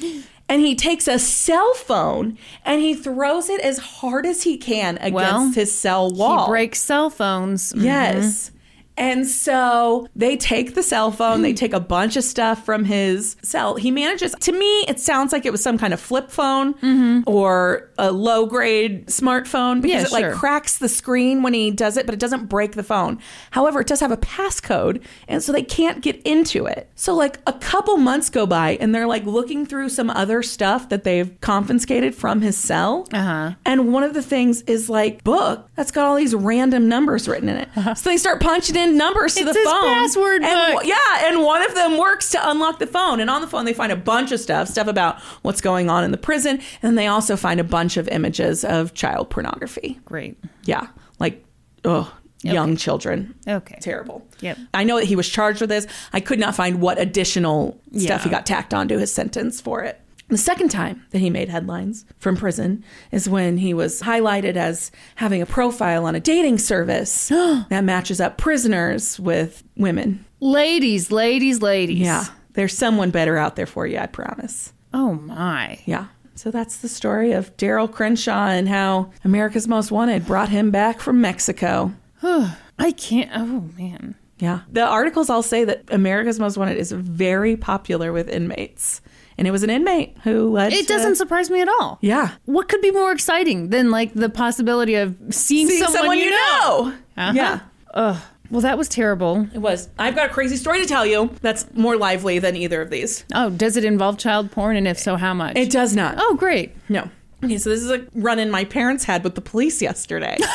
And he takes a cell phone and he throws it as hard as he can against Well, his cell wall. he breaks cell phones. Mm-hmm. Yes. And so they take the cell phone, they hmm. take a bunch of stuff from his cell. He manages, to me, it sounds like it was some kind of flip phone mm-hmm. or a low grade smartphone because Yeah, it like cracks the screen when he does it, but it doesn't break the phone. However, it does have a passcode, and so they can't get into it. So, like, a couple months go by, and they're like looking through some other stuff that they've confiscated from his cell. Uh-huh. And one of the things is like book that's got all these random numbers written in it. Uh-huh. So they start punching in numbers to It's the phone. password and, book. Yeah, and one of them works to unlock the phone. And on the phone they find a bunch of stuff, stuff about what's going on in the prison, and they also find a bunch of images of child pornography. Great. Yeah, like oh, young children. Okay. Terrible. Yep. I know that he was charged with this. I could not find what additional stuff he got tacked onto his sentence for it. The second time that he made headlines from prison is when he was highlighted as having a profile on a dating service that matches up prisoners with women. Ladies, ladies, ladies. Yeah. There's someone better out there for you, I promise. Oh my. Yeah. So that's the story of Darryl Crenshaw and how America's Most Wanted brought him back from Mexico. I can't. Oh man. Yeah. The articles all say that America's Most Wanted is very popular with inmates. And it was an inmate who led It to- doesn't surprise me at all. Yeah. What could be more exciting than like the possibility of seeing, See someone, you know? know. Uh-huh. Yeah. Ugh. Well, that was terrible. It was. I've got a crazy story to tell you that's more lively than either of these. Oh, does it involve child porn? And if so, how much? It does not. oh, great. No. Okay, so this is a run in my parents had with the police yesterday.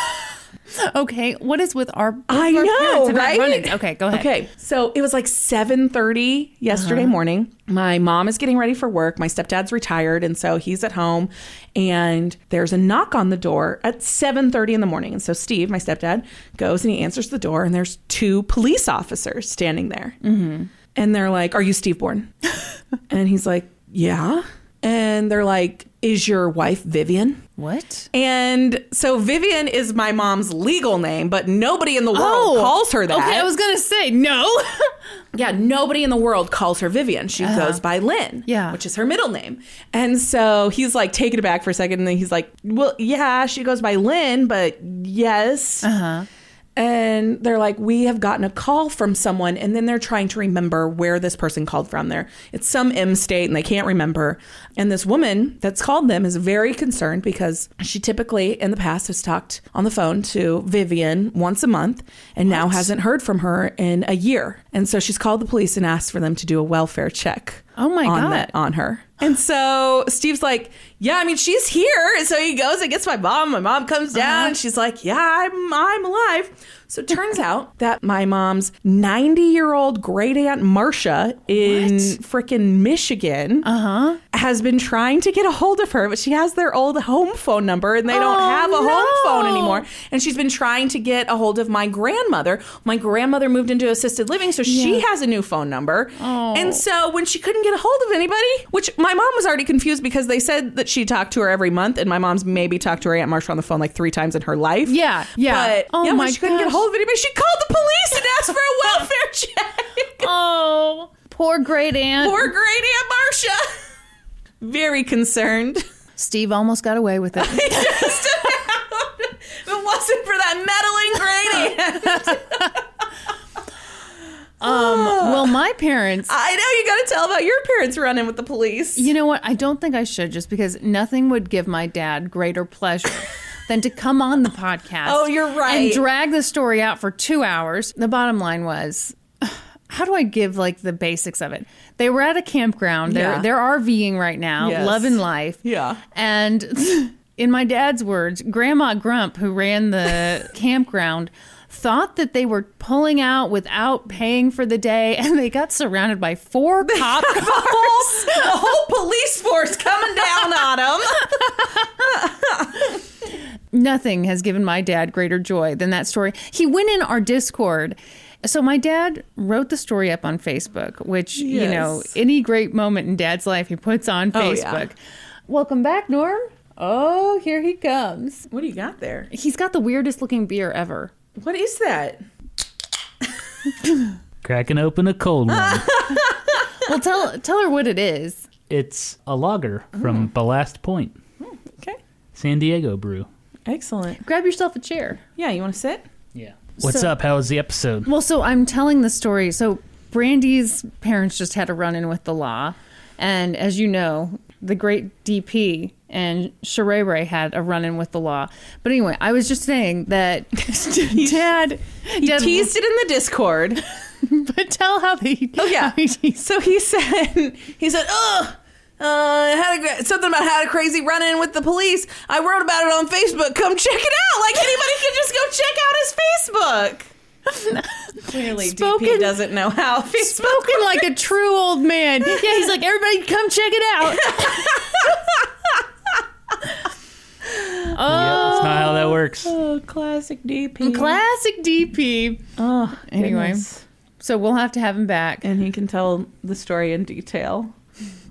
Okay, what is with our? I our know, parents and our right? Okay, go ahead. Okay, so it was like 7:30 yesterday morning. My mom is getting ready for work. My stepdad's retired, and so he's at home. And there's a knock on the door at 7:30 in the morning. And so Steve, my stepdad, goes and he answers the door, and there's two police officers standing there. Mm-hmm. And they're like, "Are you Steve Bourne?" and he's like, "Yeah." And they're like, "Is your wife Vivian?" What? And so Vivian is my mom's legal name, but nobody in the world calls her that. Oh, Okay, I was gonna say no. yeah, nobody in the world calls her Vivian. She goes by Lynn, Uh-huh. Yeah. which is her middle name. And so he's like taken aback for a second, and then he's like, "Well, yeah, she goes by Lynn, but yes." Uh huh. And they're like, we have gotten a call from someone, and then they're trying to remember where this person called from. There, it's some M state, and they can't remember. And this woman that's called them is very concerned because she typically, in the past, has talked on the phone to Vivian once a month, and now hasn't heard from her in a year. And so she's called the police and asked for them to do a welfare check. Oh my on God. that on her. And so Steve's like, "Yeah, I mean, she's here." And so he goes and gets my mom. My mom comes down, Uh-huh. and she's like, "Yeah, I'm I'm alive." So it turns out that my mom's 90 year old great aunt Marcia in frickin' Michigan Uh-huh. has been trying to get a hold of her, but she has their old home phone number and they don't Oh, have a home phone anymore. And she's been trying to get a hold of my grandmother. My grandmother moved into assisted living, so she has a new phone number. Oh. And so when she couldn't get a hold of anybody, which my mom was already confused because they said that she talked to her every month, and my mom's maybe talked to her Aunt Marcia on the phone like three times in her life. Yeah, yeah. But Oh yeah, when my she couldn't get a gosh. Hold of anybody, she called the police and asked for a welfare check. Oh, poor great aunt. Poor great Aunt Marcia. Very concerned. Steve almost got away with it. Just about. If it wasn't for that meddling great aunt. Um, well, my parents. I know you got to tell about your parents running with the police. You know what? I don't think I should just because nothing would give my dad greater pleasure than to come on the podcast. Oh, you're right. And drag the story out for two hours. The bottom line was. How do I give like the basics of it? They were at a campground. They're Yeah. they're RVing right now, Yes. loving life. Yeah. And in my dad's words, Grandma Grump, who ran the campground, thought that they were pulling out without paying for the day, and they got surrounded by four cop cars. the whole police force coming down on them. Nothing has given my dad greater joy than that story. He went in our Discord. So my dad wrote the story up on Facebook, which, you know, any great moment in dad's life he puts on Oh, yeah. Facebook. Welcome back, Norm. Oh, here he comes. What do you got there? He's got the weirdest looking beer ever. What is that? Cracking open a cold one. Well, tell tell her what it is. it's a lager from oh. Ballast Point, hmm, Okay. San Diego brew. Excellent. Grab yourself a chair. Yeah, you want to sit? Yeah. What's So- up? How was the episode? Well, so I'm telling the story. So Brandi's parents just had a run in with the law. And as you know, the great DP and Sheree had a run in with the law. But anyway, I was just saying that Dad, He Dad teased it in the Discord. but tell how they. Oh yeah. he so he said he said, "Ugh, uh, had a, something about had a crazy run in with the police. I wrote about it on Facebook. Come check it out. Like anybody can just go check out his Facebook." Clearly, Spoken- DP doesn't know how Facebook. Spoken like a true old man. Yeah, he's like, everybody come check it out. Yeah, oh, that's not how that works. Oh, classic DP. classic DP. oh, Anyway. goodness. So we'll have to have him back. and he can tell the story in detail.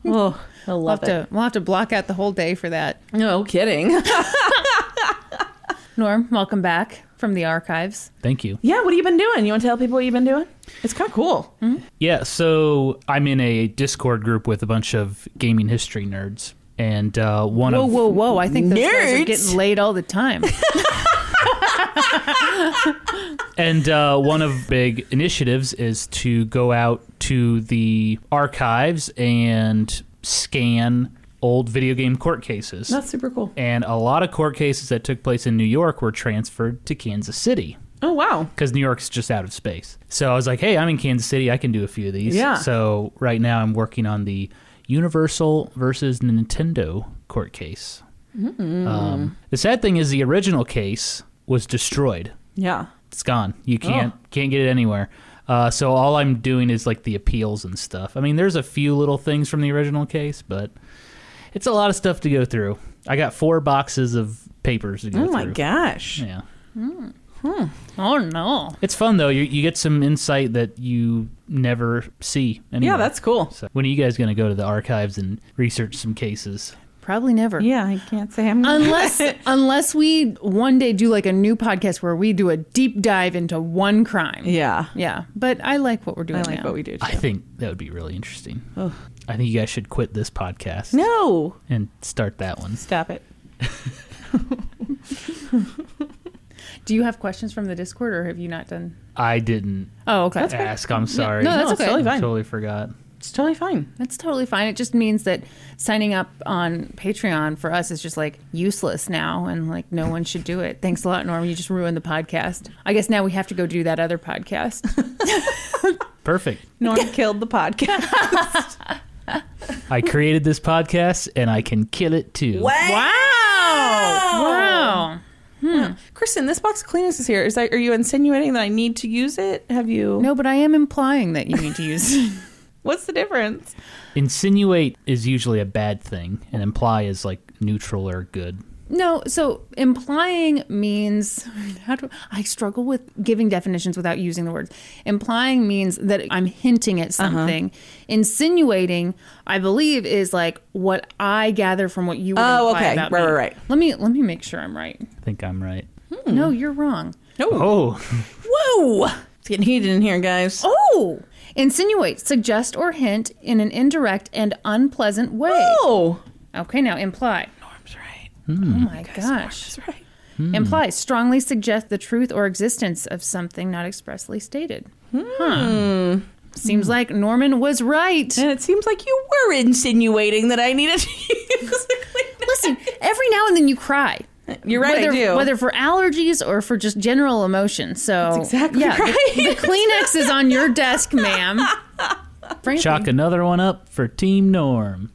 Oh, he'll We'll love have, it. to, we'll have to block out the whole day for that. No kidding. Norm, welcome back from the archives. Thank you. yeah, what have you been doing? You want to tell people what you've been doing? It's kind of cool. Yeah, so I'm in a Discord group with a bunch of gaming history nerds, and uh, one Whoa, of whoa, whoa. I think those guys are getting laid all the time. and uh, one of big initiatives is to go out to the archives and scan old video game court cases. That's super cool. and a lot of court cases that took place in New York were transferred to Kansas City Oh wow. because New York's just out of space. So I was like, hey, I'm in Kansas City. I can do a few of these. Yeah. So right now I'm working on the Universal versus Nintendo court case. Mm-hmm. Um, the sad thing is the original case was destroyed. Yeah. It's gone. You can't Oh. can't get it anywhere. Uh, so all I'm doing is like the appeals and stuff. I mean, there's a few little things from the original case, but it's a lot of stuff to go through. I got four boxes of papers to go Oh through. my gosh. Yeah. oh, no. It's fun though. You, you get some insight that you never see. Anywhere. Yeah, that's cool. So when are you guys going to go to the archives and research some cases? Probably never. Yeah, I can't say I'm gonna Unless unless we one day do like a new podcast where we do a deep dive into one crime. Yeah. Yeah. But I like what we're doing I like now. what we do too. I think that would be really interesting. Ugh. I think you guys should quit this podcast No. and start that one. Stop it. Do you have questions from the Discord or have you not done? I didn't Oh, okay. That's ask. I'm sorry. No, that's No, it's okay. totally fine. Totally forgot. It's totally fine. That's totally fine. It just means that signing up on Patreon for us is just like useless now and like no one should do it. Thanks a lot, Norm. You just ruined the podcast. I guess now we have to go do that other podcast. Perfect. Norm killed the podcast. I created this podcast and I can kill it too. wow. Hmm. Wow. Kristin, this box of Kleenex is here. Is that, are you insinuating that I need to use it? Have you? No, but I am implying that you need to use it. What's the difference? Insinuate is usually a bad thing, and imply is like neutral or good. No, so implying means how do I struggle with giving definitions without using the words. Implying means that I'm hinting at Uh-huh. something. Insinuating, I believe, is like what I gather from what you would Oh, imply okay. about Right, me. right, right. Let me let me make sure I'm right. I think I'm right. No, you're wrong. Oh, Whoa! It's getting heated in here, guys. Oh, insinuate, suggest or hint in an indirect and unpleasant way. Oh! Okay, now imply. Norm's right. Oh hmm. my gosh. That's right. Hmm. Imply strongly suggest the truth or existence of something not expressly stated. Huh. Hmm. Seems like Norman was right. And it seems like you were insinuating that I needed to use the Listen, every now and then you cry. You're right, whether, I do. Whether for allergies or for just general emotion. So That's exactly yeah, the- The, Kleenex is on your desk, ma'am. Frankly, chalk another one up for Team Norm.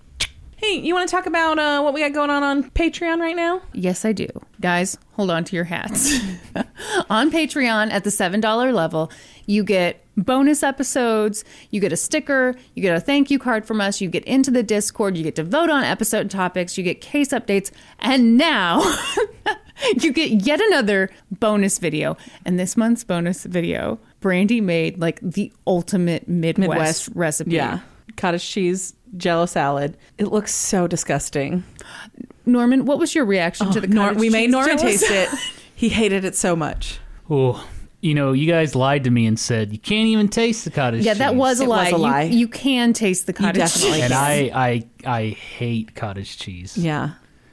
Hey, you want to talk about uh, what we got going on on Patreon right now? Yes, I do. Guys, hold on to your hats. on Patreon at the $7 level, you get bonus episodes, you get a sticker, you get a thank you card from us, you get into the Discord, you get to vote on episode topics, you get case updates, and now you get yet another bonus video. And this month's bonus video, Brandi made like the ultimate Midwest, recipe. Yeah. Cottage cheese jello salad. It looks so disgusting. Norman, what was your reaction to oh, the Nor- cottage we made Norman jello taste salad? it. He hated it so much. Oh, you know, you guys lied to me and said you can't even taste the cottage cheese. Yeah, that was a It was lie. a lie. You, you can taste the cottage definitely cheese. And I, I, I hate cottage cheese. Yeah.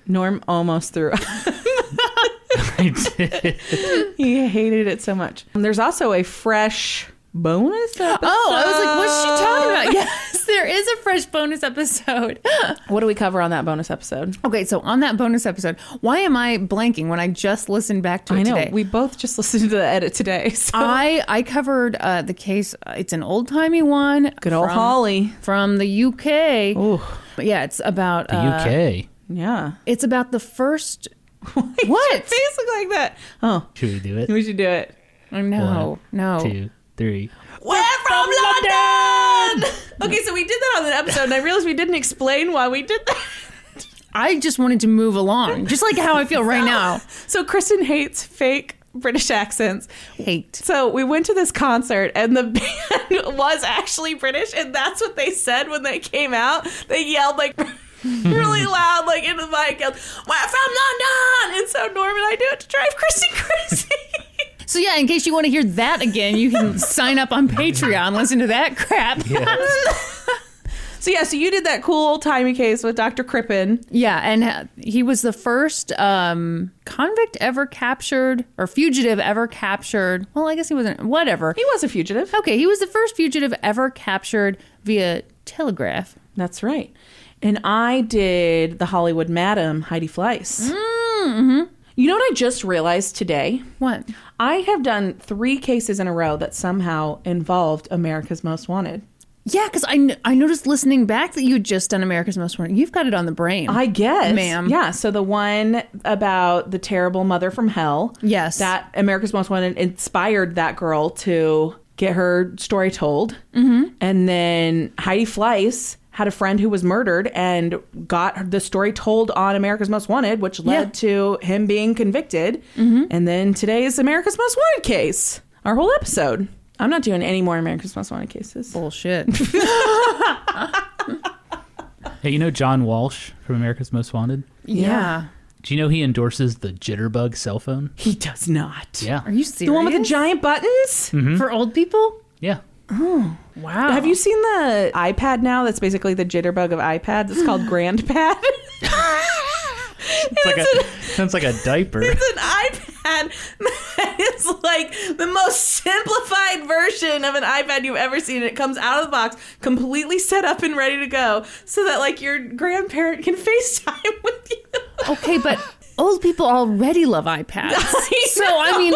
Norm almost threw. I did. he hated it so much. There's also a fresh bonus episode. Oh, I was like, what's she talking about? Yes, there is a fresh bonus episode. What do we cover on that bonus episode? okay, so on that bonus episode, why am I blanking when I just listened back to it I know. today? We both just listened to the edit today. So. I I covered uh, the case. uh, It's an old timey one. Good old from, Holly. from the UK. Ooh. Yeah, it's about The uh, UK. Yeah. It's about the first. What? What? face look like that? Oh, Should we do it? we should do it. No, no. Two, three. We're from London. okay, so we did that on an episode, and I realized we didn't explain why we did that. I just wanted to move along, just like how I feel right now. So Kristin hates fake British accents. Hate. So we went to this concert, and the band was actually British, and that's what they said when they came out. They yelled like really loud, like into the mic, yelled, "We're from London!" And so Norm and I do it to drive Kristin crazy. So yeah, in case you want to hear that again, you can sign up on Patreon, listen to that crap. Yeah. so yeah, so you did that cool old timey case with Dr. Crippen. Yeah, and uh, he was the first um, convict ever captured or fugitive ever captured. Well, I guess he wasn't. Whatever. He was a fugitive. Okay, he was the first fugitive ever captured via telegraph. That's right. And I did the Hollywood Madam, Heidi Fleiss. Mm-hmm. You know what I just realized today? What? I have done three cases in a row that somehow involved America's Most Wanted. Yeah, because I, I noticed listening back that you had just done America's Most Wanted. You've got it on the brain. I guess. Ma'am. Yeah. So the one about the terrible mother from hell. Yes. That America's Most Wanted inspired that girl to get her story told. Mm-hmm. And then Heidi Fleiss had a friend who was murdered and got the story told on America's Most Wanted, which led Yeah. to him being convicted. Mm-hmm. And then today's America's Most Wanted case. Our whole episode. I'm not doing any more America's Most Wanted cases. Bullshit. Hey, you know John Walsh from America's Most Wanted? yeah. Do you know he endorses the Jitterbug cell phone? He does not. Yeah. Are you serious? The one with the giant buttons? For old people? Yeah. Oh, wow. Have you seen the iPad now? That's basically the jitterbug of iPads. It's called GrandPad. It's like a, sounds like a diaper. It's an iPad that is like the most simplified version of an iPad you've ever seen. It comes out of the box completely set up and ready to go so that like your grandparent can FaceTime with you. Okay, but old people already love iPads. so, I mean,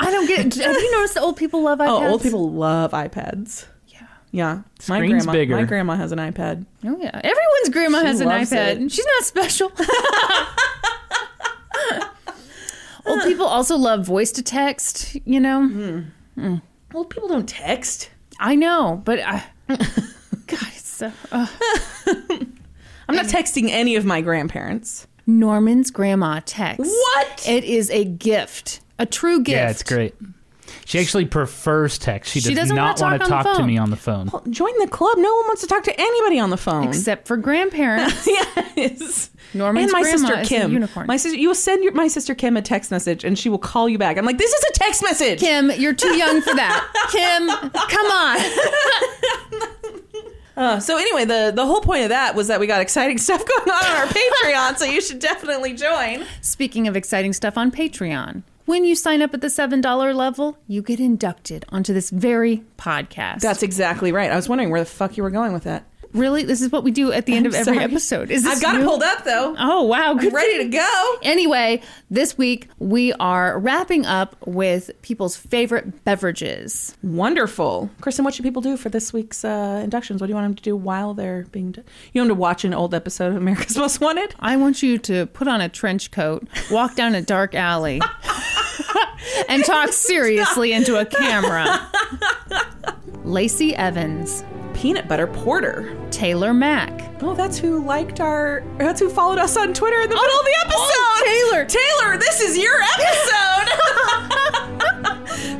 I don't get Have you noticed that old people love iPads? Oh, old people love iPads. Yeah. Yeah. My Screen's grandma bigger. my grandma has an iPad. Oh, yeah. Everyone's grandma She has an loves iPad. it. She's not special. old people also love voice to text, you know? Old people don't text. I know, but I. God, it's so. Uh. I'm not texting any of my grandparents. Norman's grandma texts. What? It is a gift. A true gift. Yeah, it's great. She actually prefers text. She She does doesn't wanna talk to talk to me on the phone. Well, join the club. No one wants to talk to anybody on the phone. Except for grandparents. yes. Norman's and my sister Kim. My sister, you will send your, my sister Kim a text message, and she will call you back. I'm like, this is a text message. Kim, you're too young for that. Kim, come on. Uh, so anyway, the the whole point of that was that we got exciting stuff going on on our Patreon, so you should definitely join. Speaking of exciting stuff on Patreon, when you sign up at the $7 level, you get inducted onto this very podcast. That's exactly right. I was wondering where the fuck you were going with that. Really? This is what we do at the end I'm of every sorry. episode. Is this I've got it pulled up though. Oh wow, good I'm ready to go. Anyway, this week we are wrapping up with people's favorite beverages. Wonderful, Kristin. What should people do for this week's uh, inductions? What do you want them to do while they're being? done? You want them to watch an old episode of America's Most Wanted? I want you to put on a trench coat, walk down a dark alley, and talk seriously into a camera. Lacey Evans, Peanut butter porter. Taylor Mack, Oh, that's who liked our. That's who followed us on Twitter in the middle of the episode. oh, Taylor. Taylor, this is your episode.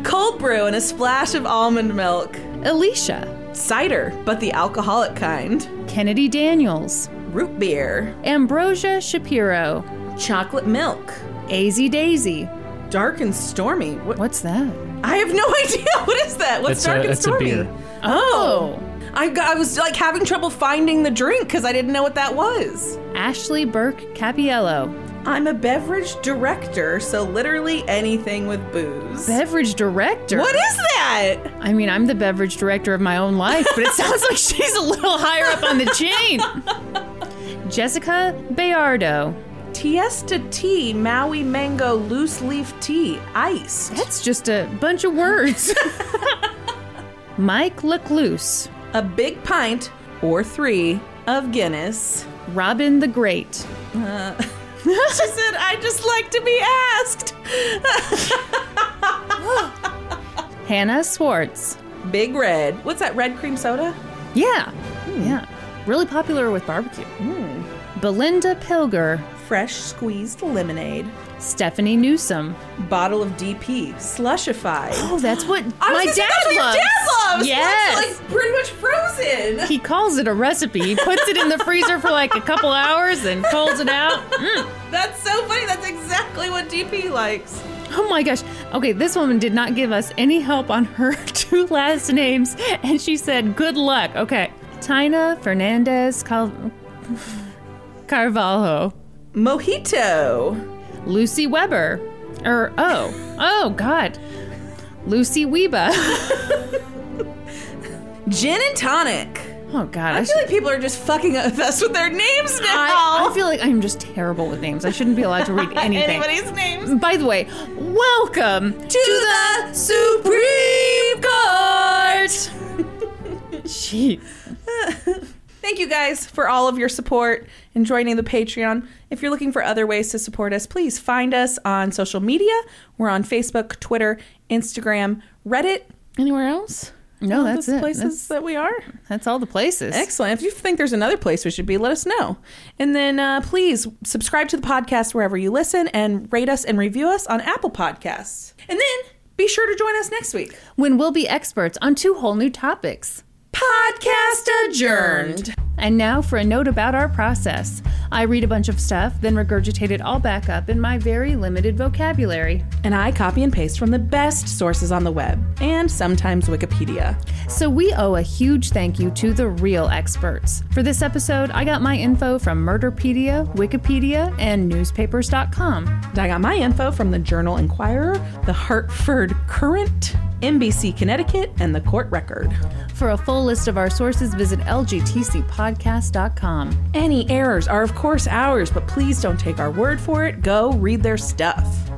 Cold brew and a splash of almond milk. Alicia, Cider, but the alcoholic kind. Kennedy Daniels, Root beer. Ambrosia Shapiro, Chocolate milk. AZ Daisy. Dark and stormy. What? What's that? I have no idea. What is that? What's It's dark a- and it's a stormy? beer. Oh. oh. I, got, I was like having trouble finding the drink because I didn't know what that was. Ashley Burke Capiello, I'm a beverage director, so literally anything with booze. beverage director. what is that? I mean, I'm the beverage director of my own life, but it sounds like she's a little higher up on the chain. Jessica Bayardo. Tiesta tea, Maui mango loose leaf tea, iced. That's just a bunch of words. Mike Lecluse. A big pint or three of Guinness. Robin the Great. Uh, she said, I just like to be asked. Hannah Swartz. Big red. What's that, red cream soda? Yeah. Yeah. Really popular with barbecue. Hmm. Belinda Pilger. Fresh squeezed lemonade. Stephanie Newsom. Bottle of DP. Slushified. Oh, that's what my dad that's what loves. Dad loves. Yes. That's like pretty much frozen. He calls it a recipe. He puts it in the freezer for like a couple hours and pulls it out. Mm. That's so funny. That's exactly what DP likes. Oh my gosh. Okay, this woman did not give us any help on her two last names, and she said, Good luck. Okay. Tina Fernandez Cal- Carvalho. Mojito. Lucy Weber. Or, oh, oh, God. Lucy Weba. Gin and tonic. Oh, God. I I, feel like people are just fucking with us with their names now. I, I feel like I'm just terrible with names. I shouldn't be allowed to read anything. Anybody's names. By the way, welcome to, the Supreme Court. Jeez. Thank you guys for all of your support and joining the Patreon. If you're looking for other ways to support us, please find us on social media. We're on Facebook, Twitter, Instagram, Reddit. Anywhere else? No, All that's those it. places That's- that we are. That's all the places. Excellent. If you think there's another place we should be, let us know. And then uh, please subscribe to the podcast wherever you listen and rate us and review us on Apple Podcasts. And then be sure to join us next week. When we'll be experts on two whole new topics. Podcast adjourned. And now for a note about our process. I read a bunch of stuff, then regurgitate it all back up in my very limited vocabulary. And I copy and paste from the best sources on the web and sometimes Wikipedia. So we owe a huge thank you to the real experts. For this episode, I got my info from Murderpedia, Wikipedia, and newspapers.com. And I got my info from the Journal Inquirer, the Hartford Courant, NBC Connecticut, and the Court Record. For a full list of our sources, visit lgtcpodcast.com. Any errors are, of course, ours, but please don't take our word for it. Go read their stuff.